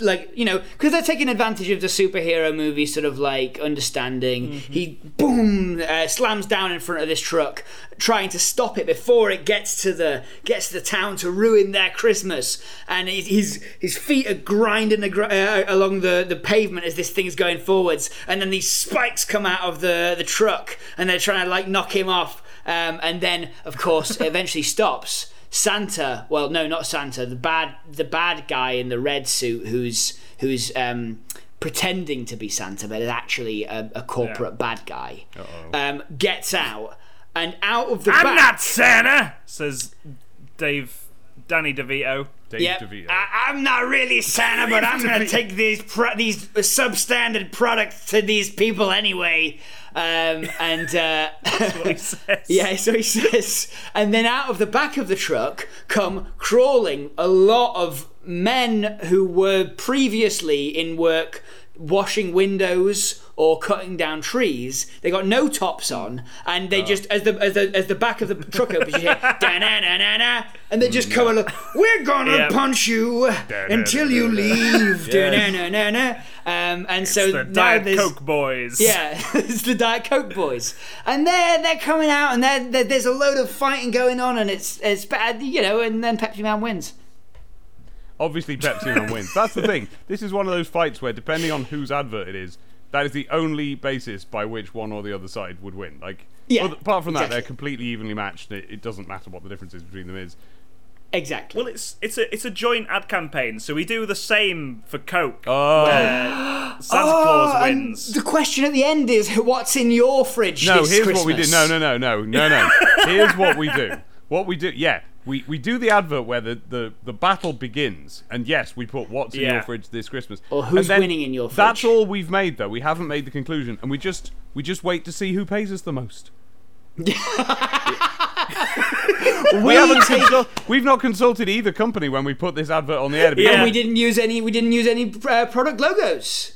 Speaker 3: Like you know, because they're taking advantage of the superhero movie sort of like understanding.
Speaker 1: Mm-hmm.
Speaker 3: He boom uh, slams down in front of this truck, trying to stop it before it gets to the gets to the town to ruin their Christmas. And his his feet are grinding the, uh, along the, the pavement as this thing's going forwards. And then these spikes come out of the the truck, and they're trying to like knock him off. Um, and then, of course, it (laughs) eventually stops. Santa, well, no, not Santa. The bad, the bad guy in the red suit, who's who's um, pretending to be Santa, but is actually a, a corporate bad guy, um, gets out, and out of the
Speaker 1: I'm
Speaker 3: back.
Speaker 1: not Santa, says Dave, Danny DeVito.
Speaker 4: Dave
Speaker 3: Yep.
Speaker 4: DeVito.
Speaker 3: I, I'm not really Santa, but I'm going to take these pro- these substandard products to these people anyway. Um, and uh, (laughs)
Speaker 1: What he says.
Speaker 3: yeah, so he says, and then out of the back of the truck come crawling a lot of men who were previously in work washing windows or cutting down trees. They got no tops on, and they just as the as the as the back of the truck opens, you hear (laughs) da na na na na, and they just come along. We're gonna
Speaker 1: Yeah.
Speaker 3: punch you until you leave. Da na na na na. Um, and so
Speaker 1: the Diet Coke boys.
Speaker 3: yeah, (laughs) it's the Diet Coke boys, and they're they're coming out, and they're, they're, there's a load of fighting going on, and it's it's bad, you know, and then Pepsi Man wins.
Speaker 4: Obviously, Pepsi Man wins. (laughs) That's the thing. This is one of those fights where, depending on whose advert it is, that is the only basis by which one or the other side would win. Like,
Speaker 3: Yeah,
Speaker 4: oth- apart from that,
Speaker 3: exactly.
Speaker 4: they're completely evenly matched. It, it doesn't matter what the difference is between them is.
Speaker 3: Exactly.
Speaker 1: Well, it's it's a it's a joint ad campaign, so we do the same for Coke.
Speaker 4: Oh.
Speaker 1: where (gasps) Santa ah, Claus
Speaker 3: Oh, and
Speaker 1: wins.
Speaker 3: the question at the end is, what's in your fridge
Speaker 4: No,
Speaker 3: this
Speaker 4: here's
Speaker 3: Christmas?
Speaker 4: what we do. No, no, no, no, no, no. (laughs) here's what we do. What we do, yeah, we, we do the advert where the, the, the battle begins, and yes, we put what's in
Speaker 1: Yeah.
Speaker 4: your fridge this Christmas.
Speaker 3: Or who's
Speaker 4: And then
Speaker 3: winning in your fridge?
Speaker 4: That's all we've made, though. We haven't made the conclusion, and we just we just wait to see who pays us the most. (laughs) we haven't consult- we've not consulted either company when we put this advert on the air. to begin
Speaker 1: Yeah.
Speaker 3: And
Speaker 4: with.
Speaker 3: we didn't use any. We didn't use any uh, product logos.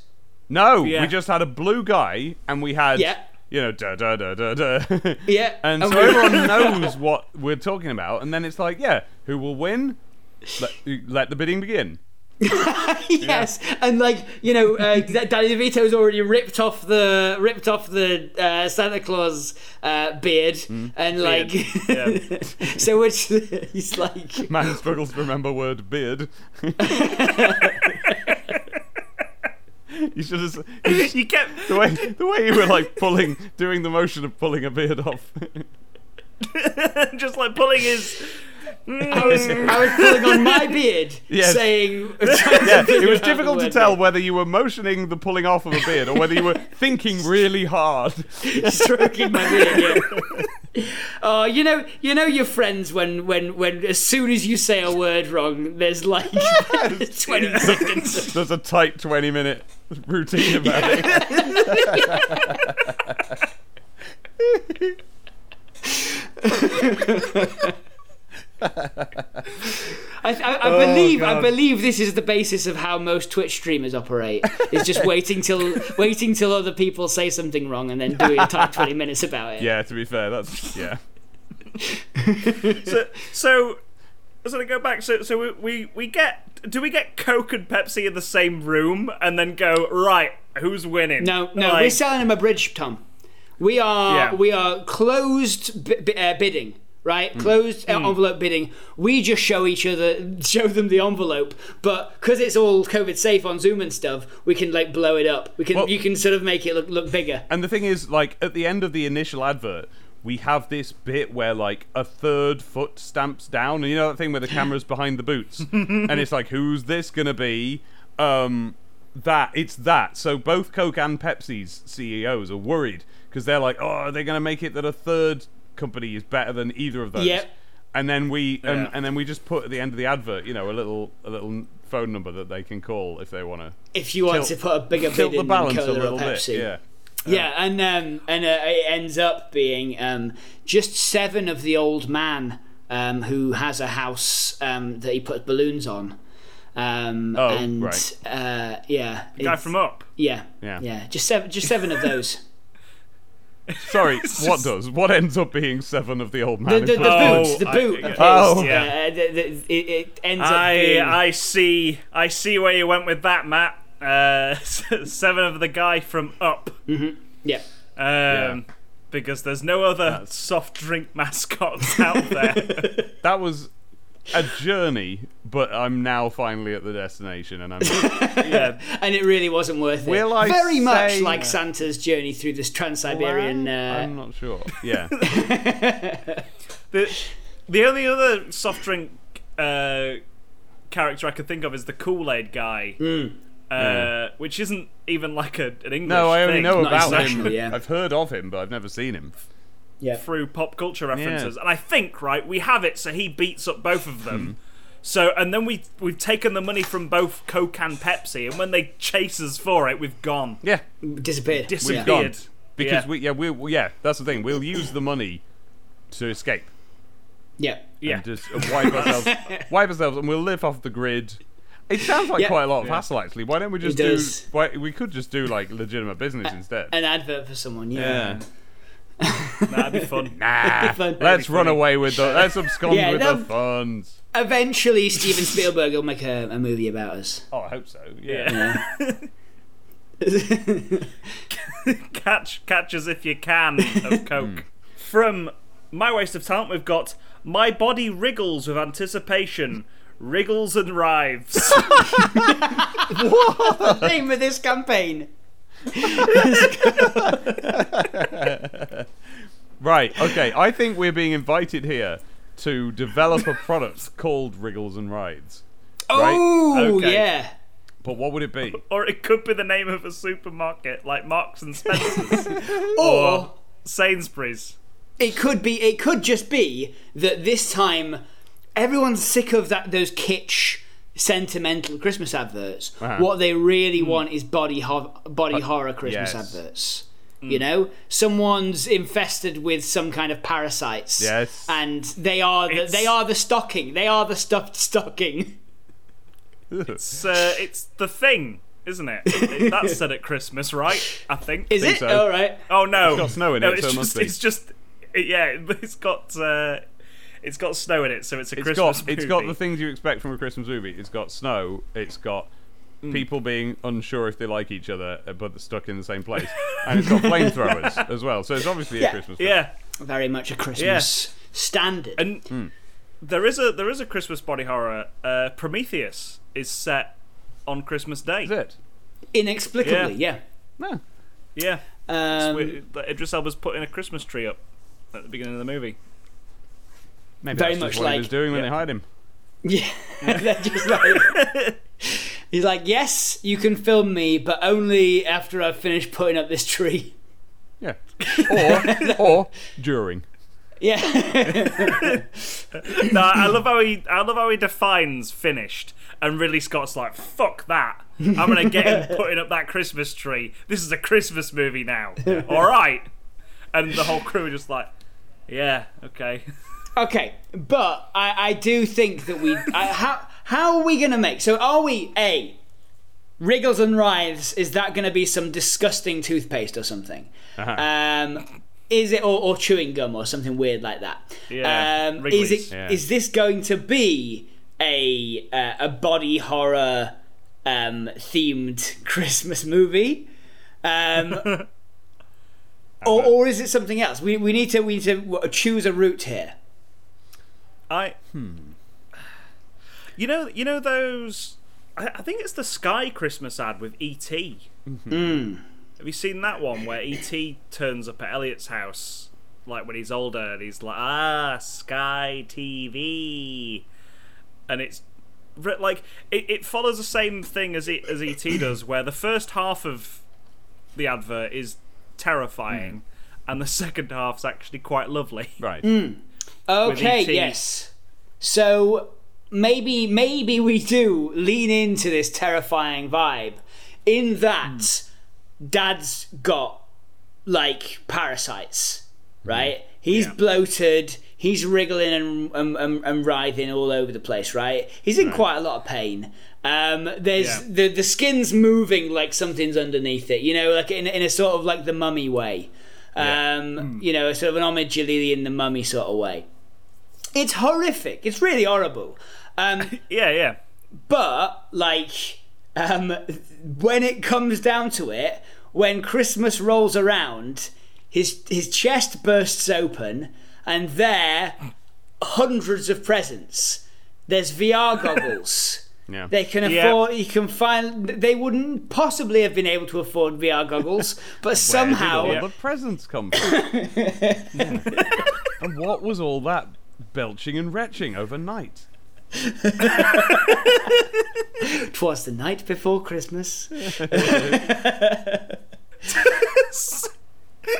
Speaker 4: No,
Speaker 1: Yeah.
Speaker 4: we just had a blue guy, and we had
Speaker 3: Yeah.
Speaker 4: You know da da da da da. (laughs)
Speaker 3: Yeah,
Speaker 4: and so everyone (laughs) knows what we're talking about, and then it's like, yeah, who will win? Let, let the bidding begin. (laughs)
Speaker 3: yes, and like you know, uh, Danny DeVito's already ripped off the ripped off the uh, Santa Claus uh, beard,
Speaker 4: Hmm.
Speaker 3: and like,
Speaker 1: Yeah.
Speaker 3: so it's he's like,
Speaker 4: Man struggles to remember word beard. (laughs) you should have you- (laughs)
Speaker 1: you kept
Speaker 4: the way the way you were like pulling, doing the motion of pulling a beard off. (laughs)
Speaker 1: just like pulling his.
Speaker 3: I was I was pulling on my beard,
Speaker 4: Yes.
Speaker 3: saying,
Speaker 4: yeah, it was difficult to tell whether you were motioning the pulling off of a beard or whether you were thinking really hard.
Speaker 3: stroking my beard. Yeah. (laughs) Oh, you know, you know your friends when, when, when as soon as you say a word wrong, there's like (laughs) twenty seconds. (laughs)
Speaker 4: There's a tight 20 minute routine about it.
Speaker 3: I, I, I believe I believe this is the basis of how most Twitch streamers operate. Is just (laughs) waiting till waiting till other people say something wrong and then doing a tight (laughs) twenty minutes about it.
Speaker 4: Yeah, to be fair, that's yeah. (laughs)
Speaker 1: So, so, so to go back, so so we, we we get do we get Coke and Pepsi in the same room and then go right? Who's winning?
Speaker 3: No, no,
Speaker 1: Like,
Speaker 3: we're selling them a bridge, Tom. We are
Speaker 1: Yeah.
Speaker 3: we are closed bi- bi- uh, bidding, right? Closed uh, envelope bidding. We just show each other, (laughs) show them the envelope, but because it's all COVID safe on Zoom and stuff, we can like blow it up. We can
Speaker 4: Well-
Speaker 3: you can sort of make it look look bigger.
Speaker 4: And the thing is, like, at the end of the initial advert, we have this bit where, like, a third foot stamps down. And you know that thing where the camera's behind the boots? (laughs) and it's like, who's this going to be? Um, that. It's that. So both Coke and Pepsi's CEOs are worried because they're like, oh, are they going to make it that a third company is better than either of those?
Speaker 3: Yep.
Speaker 4: And then we and,
Speaker 1: Yeah.
Speaker 4: and then we just put at the end of the advert, you know, a little a little phone number that they can call if they want to
Speaker 3: If you want
Speaker 4: tilt-
Speaker 3: to put a bigger
Speaker 4: tilt
Speaker 3: bid
Speaker 4: the
Speaker 3: in than
Speaker 4: balance a little
Speaker 3: or
Speaker 4: bit.
Speaker 3: Pepsi.
Speaker 4: Yeah.
Speaker 3: Yeah, and um, and uh, it ends up being um, just seven of the old man um, who has a house um, that he puts balloons on. Um,
Speaker 4: Oh,
Speaker 3: and
Speaker 4: right.
Speaker 3: uh, yeah,
Speaker 1: guy
Speaker 3: it's-
Speaker 1: from Up.
Speaker 3: yeah,
Speaker 4: Yeah.
Speaker 3: yeah, just seven, just seven of those. (laughs)
Speaker 4: Sorry, what does? What ends up being seven of the old man?
Speaker 3: the, the
Speaker 1: Oh,
Speaker 3: boot, the
Speaker 1: I-
Speaker 3: boot.
Speaker 1: yeah.
Speaker 3: appears,
Speaker 4: Oh.
Speaker 3: uh,
Speaker 1: Yeah.
Speaker 3: the, the, it, it ends up
Speaker 1: I
Speaker 3: being.
Speaker 1: I see I see where you went with that, Matt. Uh, (laughs) seven of the guy from Up.
Speaker 3: yeah.
Speaker 1: Um, Because there's no other soft drink mascots out there. (laughs)
Speaker 4: that was a journey, but I'm now finally at the destination, and I'm. (laughs)
Speaker 1: yeah,
Speaker 3: And it really wasn't worth
Speaker 4: Will
Speaker 3: it.
Speaker 4: I
Speaker 3: Very much
Speaker 4: say-
Speaker 3: like Santa's journey through this Trans-Siberian. Uh,
Speaker 4: I'm not sure. Yeah, (laughs)
Speaker 1: the the only other soft drink uh, character I could think of is the Kool Aid guy, uh,
Speaker 4: Yeah.
Speaker 1: which isn't even like a, an English.
Speaker 4: no, I only
Speaker 1: thing.
Speaker 4: know
Speaker 3: Not
Speaker 4: about
Speaker 3: international,
Speaker 4: him.
Speaker 3: yeah.
Speaker 4: I've heard of him, but I've never seen him.
Speaker 3: Yeah.
Speaker 1: through pop culture references, and I think right we have it so he beats up both of them. Hmm. So and then we we've taken the money from both Coke and Pepsi, and when they chase us for it, we've gone
Speaker 4: Yeah,
Speaker 3: Disappeared.
Speaker 1: disappeared.
Speaker 4: gone. because
Speaker 1: Yeah.
Speaker 4: we yeah we we- yeah that's the thing. We'll use the money to escape.
Speaker 3: Yeah.
Speaker 1: yeah,
Speaker 4: and just wipe ourselves, (laughs) wipe ourselves, and we'll live off the grid. It sounds like
Speaker 3: Yeah.
Speaker 4: quite a lot of hassle, actually. Why don't we just do? Why, we could just do like legitimate business instead.
Speaker 3: An advert for someone, yeah.
Speaker 1: That'd be fun. (laughs)
Speaker 4: Nah,
Speaker 3: fun.
Speaker 4: let's
Speaker 1: be
Speaker 4: run
Speaker 1: funny.
Speaker 4: away with the. Let's abscond
Speaker 3: Yeah,
Speaker 4: with the funds.
Speaker 3: Eventually, (laughs) Steven Spielberg will make a, a movie about us.
Speaker 4: Oh, I hope so. Yeah.
Speaker 1: Yeah. (laughs) catch, catch as if you can of Coke. Hmm. From my waste of talent, we've got my body wriggles with anticipation, wriggles and writhes.
Speaker 3: the name of this campaign. (laughs)
Speaker 4: Right. Okay. I think we're being invited here to develop a product called Wriggles and Rides.
Speaker 3: Oh,
Speaker 1: Okay.
Speaker 3: yeah.
Speaker 4: But what would it be? (laughs)
Speaker 1: or it could be the name of a supermarket like Marks and Spencer's (laughs)
Speaker 3: Or
Speaker 1: or Sainsbury's.
Speaker 3: it could be. It could just be that this time everyone's sick of that those kitsch, sentimental Christmas adverts.
Speaker 4: Uh-huh.
Speaker 3: What they really want is body ho- body horror Christmas
Speaker 4: yes.
Speaker 3: adverts. You know, someone's infested with some kind of parasites.
Speaker 4: Yes.
Speaker 3: and they are the,
Speaker 1: It's-
Speaker 3: they are the stocking. They are the stuffed stocking. (laughs)
Speaker 1: It's, uh, it's the thing, isn't it? It- That's said at Christmas, right? I think.
Speaker 3: Is
Speaker 4: Think
Speaker 3: it
Speaker 4: so.
Speaker 3: all right?
Speaker 1: Oh no!
Speaker 4: It's got snow in
Speaker 1: no,
Speaker 4: it,
Speaker 1: It's
Speaker 4: so it
Speaker 1: just,
Speaker 4: must be.
Speaker 1: it's just, it- yeah. (laughs) It's got, uh, it's got snow in it, so it's a
Speaker 4: It's
Speaker 1: Christmas
Speaker 4: got
Speaker 1: movie.
Speaker 4: it's got the things you expect from a Christmas movie. It's got snow. It's got
Speaker 1: Mm.
Speaker 4: people being unsure if they like each other, uh, but they're stuck in the same place, and it's got (laughs) flamethrowers as well. So it's obviously
Speaker 3: Yeah.
Speaker 4: a Christmas. film.
Speaker 1: Yeah,
Speaker 3: Very much a Christmas standard.
Speaker 1: and
Speaker 4: Hmm.
Speaker 1: there is a there is a Christmas body horror. Uh, Prometheus is set on Christmas Day.
Speaker 4: Is it?
Speaker 3: Inexplicably, yeah.
Speaker 4: No.
Speaker 1: Yeah,
Speaker 3: Um,
Speaker 1: We- but Idris Elba's putting a Christmas tree up at the beginning of the movie.
Speaker 4: Maybe
Speaker 3: Very
Speaker 4: that's
Speaker 3: much
Speaker 4: just what he was doing when
Speaker 1: yeah.
Speaker 4: they hired him. (laughs)
Speaker 3: Yeah, (laughs) they're just like. He's like, yes, you can film me, but only after I've finished putting up this tree.
Speaker 4: Yeah. (laughs) Or or during.
Speaker 3: Yeah,
Speaker 1: no, I love how he I love how he defines finished, and Ridley Scott's like, "Fuck that! I'm gonna get him putting up that Christmas tree. This is a Christmas movie now. All right." And the whole crew are just like, "Yeah, okay."
Speaker 3: Okay, but I, I do think that we. I, (laughs) how how are we gonna make? So are we a Wriggles and Writhes? Is that gonna be some disgusting toothpaste or something?
Speaker 4: Uh-huh.
Speaker 3: Um, is it or, or chewing gum or something weird like that?
Speaker 1: Yeah,
Speaker 3: Um, is it? Is
Speaker 4: Yeah.
Speaker 3: this going to be a uh, a body horror um, themed (laughs) Christmas movie? Um, (laughs) or, or is it something else? We, we need to we need to choose a route here.
Speaker 1: I. Hmm. You know, you know those. I, I think it's the Sky Christmas ad with ET. Mm-hmm. Have you seen that one where ET turns up at Elliot's house, like when he's older, and he's like, "Ah, Sky TV," and it's like it, it follows the same thing as it, as ET (coughs) does, where the first half of the advert is terrifying, hmm. and the (laughs) second half's actually quite lovely.
Speaker 4: Right.
Speaker 3: Hmm.
Speaker 1: Okay,
Speaker 3: yes. So maybe maybe we do lean into this terrifying vibe in that dad's got like parasites, right? He's
Speaker 1: Yeah.
Speaker 3: bloated, he's wriggling and, and, and, and writhing all over the place, right? He's in quite a lot of pain. Um, there's
Speaker 1: Yeah.
Speaker 3: the the skin's moving like something's underneath it, you know, like in, in a sort of like the mummy way. Um, You know, sort of an homage in the mummy sort of way. It's horrific. It's really horrible. Um, (laughs)
Speaker 1: Yeah, yeah.
Speaker 3: but like, um, when it comes down to it, when Christmas rolls around, his his chest bursts open, and there, hundreds of presents. There's VR goggles. (laughs)
Speaker 4: Yeah.
Speaker 3: They can
Speaker 1: Yeah.
Speaker 3: afford. You can find. They wouldn't possibly have been able to afford VR goggles, (laughs) but somehow.
Speaker 4: Where did all the presents come from? Yeah. (laughs) And what was all that belching and retching overnight? (laughs)
Speaker 3: Twas the night before Christmas.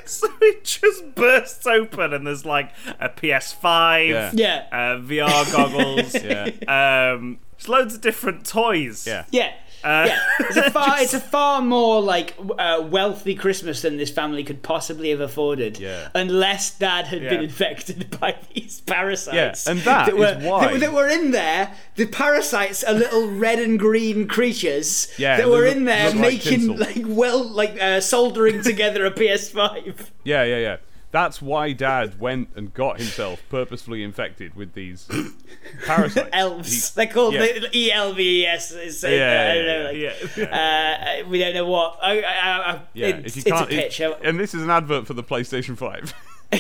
Speaker 1: So it just bursts open, and there's like a PS5,
Speaker 4: Yeah.
Speaker 3: Yeah.
Speaker 1: uh, VR goggles,
Speaker 4: Yeah.
Speaker 1: um, Just loads of different toys.
Speaker 4: Yeah.
Speaker 3: Yeah.
Speaker 1: Uh,
Speaker 3: yeah, it's a far, it's a (laughs) far more like uh, wealthy Christmas than this family could possibly have afforded.
Speaker 4: Yeah.
Speaker 3: unless Dad had been infected (laughs) by these parasites.
Speaker 4: Yeah, and that
Speaker 3: were,
Speaker 4: why-
Speaker 3: that, that were in there. The parasites are little red and green creatures
Speaker 4: Yeah,
Speaker 3: that were
Speaker 4: look-
Speaker 3: in there
Speaker 4: look like
Speaker 3: making like well like uh, soldering (laughs) together a PS5.
Speaker 4: Yeah, yeah, yeah. That's why Dad went and got himself purposefully infected with these (coughs) parasites.
Speaker 3: Elves.
Speaker 4: He-
Speaker 3: They're called
Speaker 4: yeah.
Speaker 3: the E L V E S. It's, uh,
Speaker 4: Yeah,
Speaker 3: I don't
Speaker 4: yeah,
Speaker 3: know. Like,
Speaker 1: Yeah.
Speaker 3: Uh, we don't know what. I, I, I,
Speaker 4: Yeah,
Speaker 3: it's,
Speaker 4: if you
Speaker 3: a
Speaker 4: can't, if-
Speaker 3: pitch.
Speaker 4: and this is an advert for the PlayStation Five. (laughs) (laughs)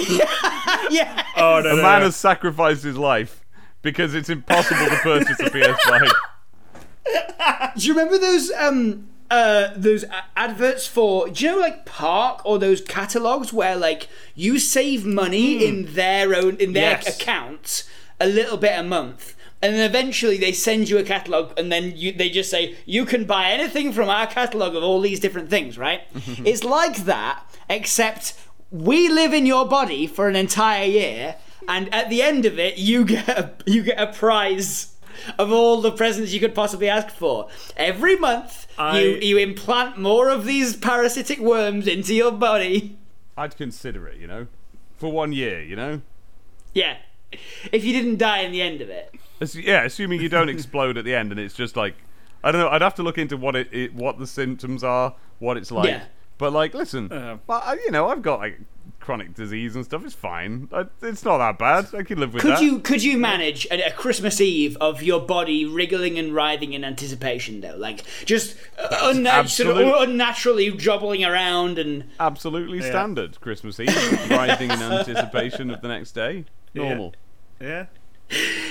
Speaker 3: yeah.
Speaker 1: oh no,
Speaker 4: A
Speaker 1: no,
Speaker 4: man
Speaker 1: no.
Speaker 4: has sacrificed his life because it's impossible to purchase a (laughs) PS5.
Speaker 3: Do you remember those um uh those adverts for do you know like Park or those catalogs where like you save money in their own in their
Speaker 1: Yes.
Speaker 3: account a little bit a month and then eventually they send you a catalog and then you they just say you can buy anything from our catalog of all these different things right (laughs) it's like that except we live in your body for an entire year and at the end of it you get a, you get a prize of all the presents you could possibly ask for. Every month,
Speaker 1: I-
Speaker 3: you you implant more of these parasitic worms into your body.
Speaker 4: I'd consider it, you know, for one year, you know.
Speaker 3: Yeah, if you didn't die in the end of it.
Speaker 4: As- yeah, assuming you don't explode at the end, and it's just like I don't know. I'd have to look into what it, it what the symptoms are, what it's like.
Speaker 3: Yeah.
Speaker 4: But like, listen,
Speaker 1: Uh.
Speaker 4: but, you know, I've got like chronic disease and stuff. It's fine. I, it's not that bad. I can live with
Speaker 3: Could
Speaker 4: that.
Speaker 3: you could you manage a, a Christmas Eve of your body wriggling and writhing in anticipation though, like just (laughs) unna- sort of unnaturally jobbling around and
Speaker 4: Absolutely standard Christmas Eve, (laughs) writhing in anticipation of the next day. Normal.
Speaker 1: yeah.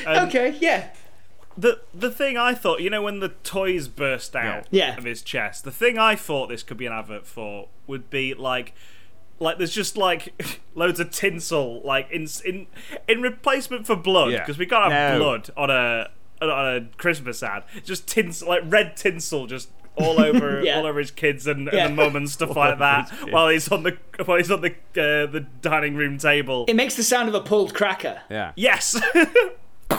Speaker 3: Um, okay, yeah,
Speaker 1: The the thing I thought, you know, when the toys burst out
Speaker 3: Yeah.
Speaker 1: of his chest, the thing I thought this could be an advert for would be like, like there's just like (laughs) loads of tinsel, like in in in replacement for blood,
Speaker 4: Yeah.
Speaker 1: because we can't have
Speaker 4: No.
Speaker 1: blood on a on a Christmas ad. Just tinsel, like red tinsel, just. All over, (laughs)
Speaker 3: Yeah.
Speaker 1: all over his kids and,
Speaker 3: Yeah.
Speaker 1: and the mum and stuff like that. While he's on the while he's on the uh, the dining room table.
Speaker 3: it makes the sound of a pulled cracker.
Speaker 4: Yeah.
Speaker 1: Yes. (laughs)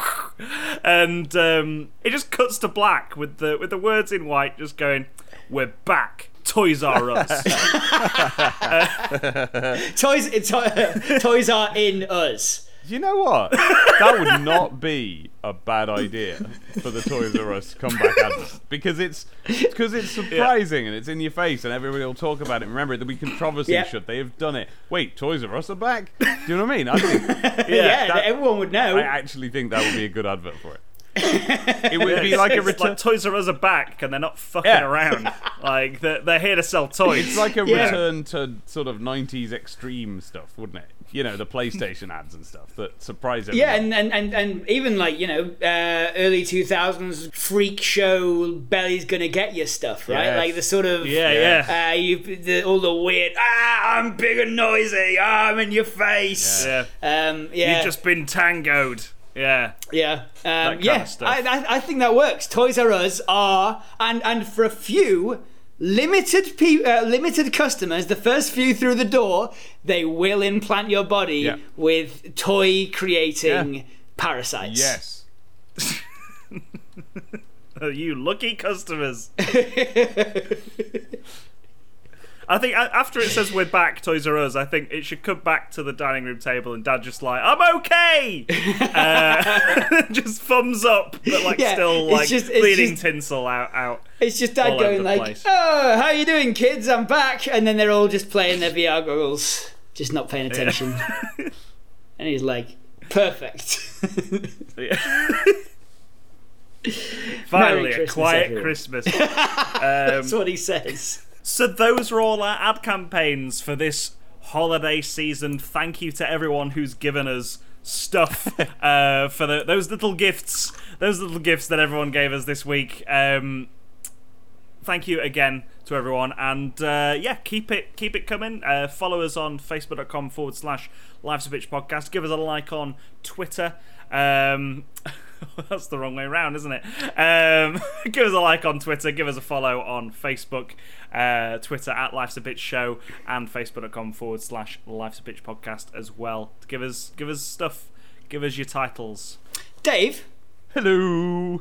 Speaker 1: and um, it just cuts to black with the with the words in white just going, "We're back, Toys R Us." (laughs) (laughs)
Speaker 3: Toys, to- (laughs) toys are in us.
Speaker 4: You know what? That would not be a bad idea for the Toys R Us comeback advert because it's because it's surprising and it's in your face and everybody will talk about it. Remember, there'll be controversy
Speaker 3: Yeah.
Speaker 4: should they have done it. Wait, Toys R Us are back? Do you know what I mean? I think
Speaker 3: Yeah,
Speaker 1: that-
Speaker 3: everyone would know.
Speaker 4: I actually think that would be a good advert for it. (laughs) It would be like a return.
Speaker 1: like Toys R Us are back and they're not fucking
Speaker 4: Yeah.
Speaker 1: around. (laughs) Like they're, they're here to sell toys.
Speaker 4: It's like a
Speaker 3: Yeah.
Speaker 4: return to sort of '90s extreme stuff, wouldn't it? You know, the PlayStation ads and stuff that surprise everyone.
Speaker 3: Yeah, and, and, and, and even like, you know, uh, early 2000s freak show Belly's Gonna Get You stuff, right?
Speaker 4: Yes.
Speaker 3: Like the sort of.
Speaker 1: yeah,
Speaker 4: Yeah.
Speaker 1: yeah,
Speaker 3: Uh, you, the, all the weird, ah, I'm big and noisy, ah, I'm in your face.
Speaker 1: yeah.
Speaker 3: Um, yeah.
Speaker 1: You've just been tangoed. Yeah.
Speaker 3: Yeah, um,
Speaker 1: kind
Speaker 3: yeah.
Speaker 1: of.
Speaker 3: I, I, I think that works. Toys R Us are, and and for a few limited pe- uh, limited customers, the first few through the door, they will implant your body
Speaker 4: Yeah.
Speaker 3: with toy creating
Speaker 4: Yeah.
Speaker 3: parasites.
Speaker 4: Yes. (laughs)
Speaker 1: You lucky customers. (laughs) I think after it says we're back, Toys R Us, I think it should come back to the dining room table and Dad just like, I'm okay! (laughs) uh, (laughs) just thumbs up, but like
Speaker 3: Yeah,
Speaker 1: still like
Speaker 3: just-
Speaker 1: bleeding
Speaker 3: just-
Speaker 1: tinsel out. out.
Speaker 3: It's just dad going like,
Speaker 1: place.
Speaker 3: "Oh, how you doing, kids? I'm back," and then they're all just playing their VR goggles, just not paying attention. (laughs) and he's like, "Perfect."
Speaker 1: Finally, a quiet
Speaker 3: everyone.
Speaker 1: Christmas.
Speaker 3: That's what he says.
Speaker 1: So those were all our ad campaigns for this holiday season. Thank you to everyone who's given us stuff (laughs) uh, for the, those little gifts, those little gifts that everyone gave us this week. Um, thank you again to everyone, and uh, yeah, keep it keep it coming. Uh, follow us on Facebook.com forward slash a Pitch podcast. Give us a like on Twitter. Um, (laughs) (laughs) that's the wrong way around, isn't it? Um, (laughs) give us a like on Twitter. Give us a follow on Facebook, uh, Twitter at Life's a Pitch Show, and Facebook.com forward slash Life's a Pitch podcast as well. Give us give us stuff. Give us your titles.
Speaker 3: Dave,
Speaker 4: Hello.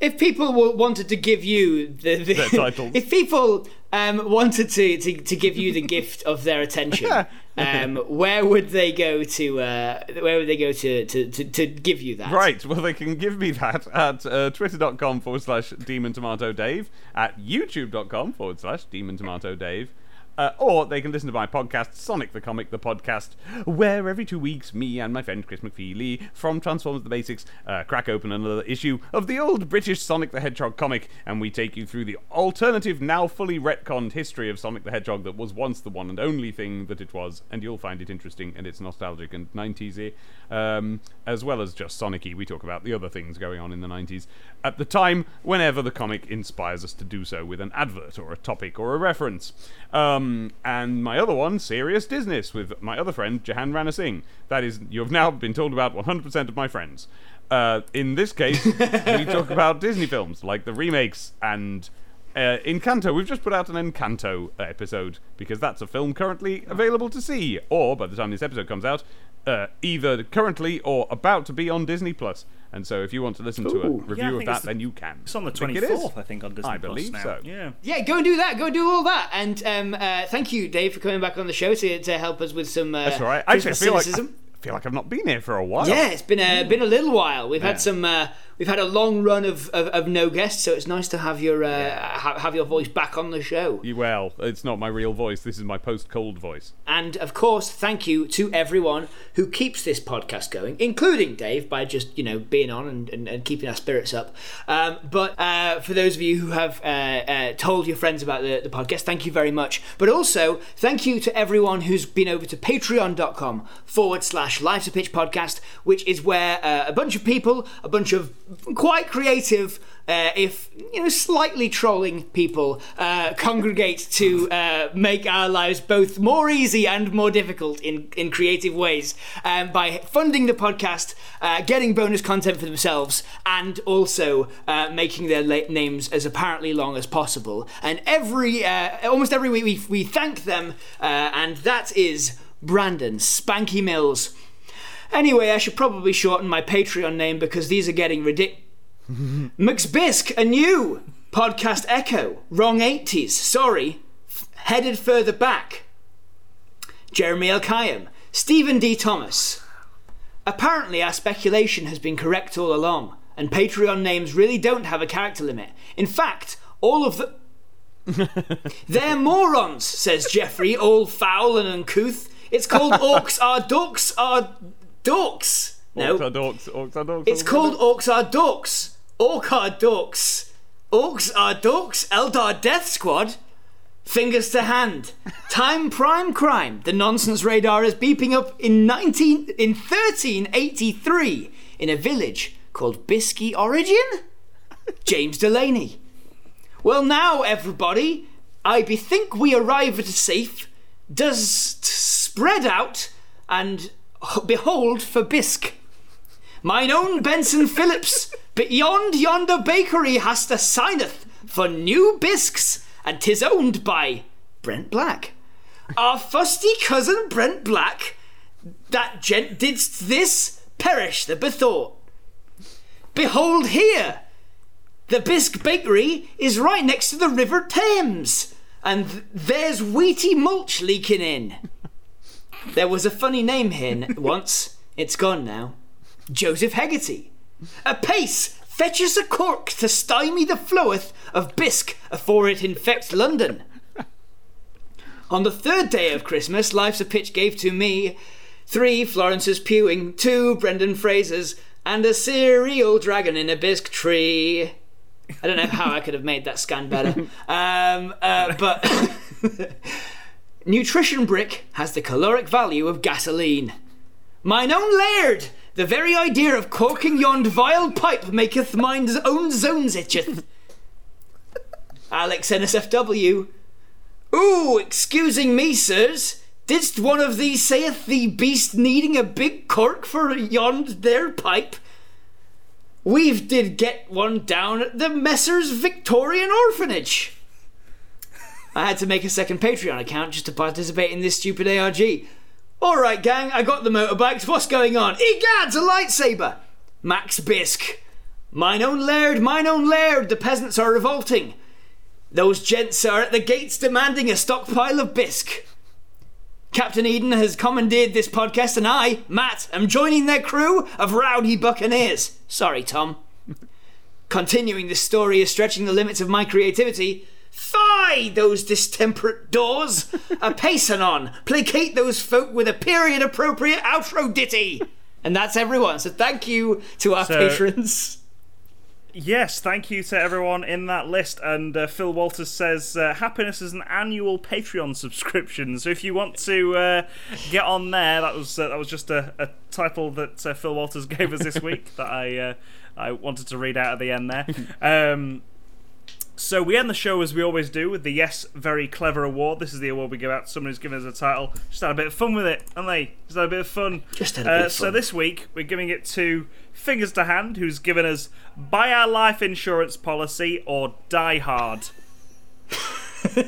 Speaker 3: If people wanted to give you the, the
Speaker 4: Their titles. (laughs)
Speaker 3: if people um, wanted to, to, to give you the gift of their attention, (laughs) um, where would they go to? Uh, where would they go to, to, to, to give you that?
Speaker 4: Right, well, they can give me that at uh, twitter.com forward slash demon tomato dave, at youtube.com forward slash demon tomato dave. Uh, or they can listen to my podcast, Sonic the Comic, the podcast, where every two weeks, me and my friend Chris McFeely from Transformers the Basics uh, crack open another issue of the old British Sonic the Hedgehog comic, and we take you through the alternative, now fully retconned history of Sonic the Hedgehog that was once the one and only thing that it was, and you'll find it interesting and it's nostalgic and 90s um, as well as just Sonic y. We talk about the other things going on in the 90s at the time, whenever the comic inspires us to do so with an advert or a topic or a reference. Um, and my other one, Serious Business, with my other friend, Jahan Rana Singh. That is, you have now been told about 100% of my friends. Uh, in this case, we (laughs) talk about Disney films, like the remakes and uh, Encanto. We've just put out an Encanto episode because that's a film currently available to see, or by the time this episode comes out, uh, either currently or about to be on Disney Plus. And so, if you want to listen to a review
Speaker 1: Yeah,
Speaker 4: of that,
Speaker 1: the-
Speaker 4: then you can.
Speaker 1: It's on the
Speaker 4: I think
Speaker 1: twenty
Speaker 4: it is.
Speaker 1: fourth, I think, on Disney
Speaker 4: I
Speaker 1: Plus
Speaker 4: believe
Speaker 1: now.
Speaker 4: so.
Speaker 1: Yeah.
Speaker 3: Yeah, go and do that. Go and do all that. And um, uh, thank you, Dave, for coming back on the show to, to help us with some. Uh,
Speaker 4: That's all right. Actually, I
Speaker 3: Christmas
Speaker 4: feel like. I feel like I've not been here for a while.
Speaker 3: Yeah, it's been a been a little while. We've
Speaker 4: Yeah.
Speaker 3: had some. We've had a long run of, of, of no guests, so it's nice to have your uh, ha- have your voice back on the show.
Speaker 4: Well, it's not my real voice. This is my post-cold voice.
Speaker 3: And of course, thank you to everyone who keeps this podcast going, including Dave, by just you know being on and, and, and keeping our spirits up. Um, but uh, for those of you who have uh, uh, told your friends about the, the podcast, thank you very much. But also, thank you to everyone who's been over to patreon.com forward slash Life's a Pitch podcast, which is where uh, a bunch of people, a bunch of quite creative uh, if you know slightly trolling people uh, congregate to uh, make our lives both more easy and more difficult in, in creative ways um, by funding the podcast, uh, getting bonus content for themselves, and also uh, making their la- names as apparently long as possible. And every uh, almost every week we, we thank them, and that is Brandon Spanky Mills. Anyway, I should probably shorten my Patreon name because these are getting ridiculous. (laughs) McBisk, a new podcast echo. Wrong 80s. Sorry. F- headed further back. Jeremy L. Kayam. Stephen D. Thomas. Apparently, our speculation has been correct all along, and Patreon names really don't have a character limit. In fact, all of the. (laughs) They're morons, says Jeffrey, all foul and uncouth. It's called (laughs) Orcs Are Ducks Are Dorks. No.
Speaker 4: Orcs are dorks. Orcs are dorks.
Speaker 3: It's called Orcs Are Dorks. Orc are Dorks. Orcs are Dorks. Eldar Death Squad. Fingers to hand. (laughs) Time prime crime. The nonsense radar is beeping up in 19 in 1383 in a village called Bisky Origin. (laughs) James Delaney. Well, now everybody, I bethink we arrive at a safe. Does spread out and behold for bisque. Mine own Benson Phillips, beyond yonder bakery hast a signeth for new bisques, and 'tis owned by Brent Black. Our fusty cousin Brent Black, that gent didst this, perish the bethought. Behold here, the bisque bakery is right next to the River Thames, and th- there's wheaty mulch leaking in. There was a funny name here (laughs) once. It's gone now. Joseph Hegarty. A pace fetches a cork to stymie the floweth of bisque afore it infects London. On the third day of Christmas, Life's a Pitch gave to me three Florence's Pewing, two Brendan Frasers, and a cereal dragon in a bisque tree. I don't know how I could have made that scan better. (laughs) Um, uh, but (laughs) Nutrition Brick has the caloric value of gasoline. Mine own laird, the very idea of corking yond vile pipe maketh mine's own zones itcheth. Alex NSFW. Ooh, excusing me, sirs. Didst one of these saith the beast needing a big cork for yond their pipe? We've did get one down at the Messrs Victorian Orphanage. I had to make a second Patreon account just to participate in this stupid ARG. Alright, gang, I got the motorbikes. What's going on? Egads, a lightsaber! Max Bisk. Mine own laird, mine own laird, the peasants are revolting. Those gents are at the gates demanding a stockpile of bisque. Captain Eden has commandeered this podcast, and I, Matt, am joining their crew of rowdy buccaneers. Sorry, Tom. Continuing this story is stretching the limits of my creativity. Fie those distemperate doors! a pacing on, placate those folk with a period appropriate outro ditty! And that's everyone, so thank you to our
Speaker 1: So-
Speaker 3: patrons.
Speaker 1: Yes, thank you to everyone in that list. And uh, Phil Walters says uh, happiness is an annual Patreon subscription. So if you want to uh, get on there, that was uh, that was just a, a title that uh, Phil Walters gave us this week (laughs) that I uh, I wanted to read out at the end there. Um, so we end the show as we always do with the Yes Very Clever Award. This is the award we give out to someone who's given us a title. Just had a bit of fun with it, haven't they? Just had a bit of fun.
Speaker 3: Just had a bit
Speaker 1: Uh,
Speaker 3: of
Speaker 1: So this week we're giving it to Fingers to Hand, who's given us Buy Our Life Insurance Policy or Die Hard. (laughs)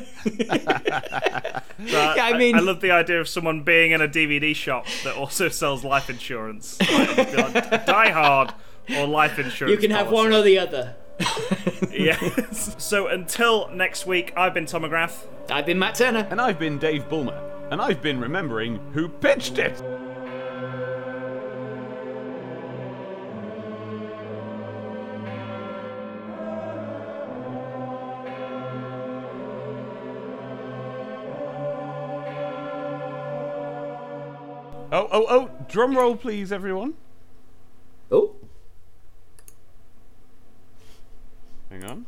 Speaker 1: So I,
Speaker 3: I mean-
Speaker 1: I, love the idea of someone being in a DVD shop that also sells life insurance. Like, like, Die Hard or life insurance.
Speaker 3: You can have
Speaker 1: policy.
Speaker 3: one or the other. (laughs)
Speaker 1: Yes. So until next week, I've been Tom McGrath.
Speaker 3: I've been Matt Turner.
Speaker 4: And I've been Dave Bulmer, and I've been remembering who pitched it. Oh, oh, oh! Drum roll, please, everyone.
Speaker 3: Oh,
Speaker 4: Hang on.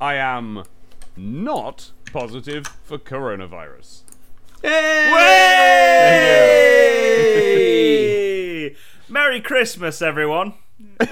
Speaker 4: I am not positive for coronavirus.
Speaker 1: Hey! (laughs) Merry Christmas, everyone. (laughs)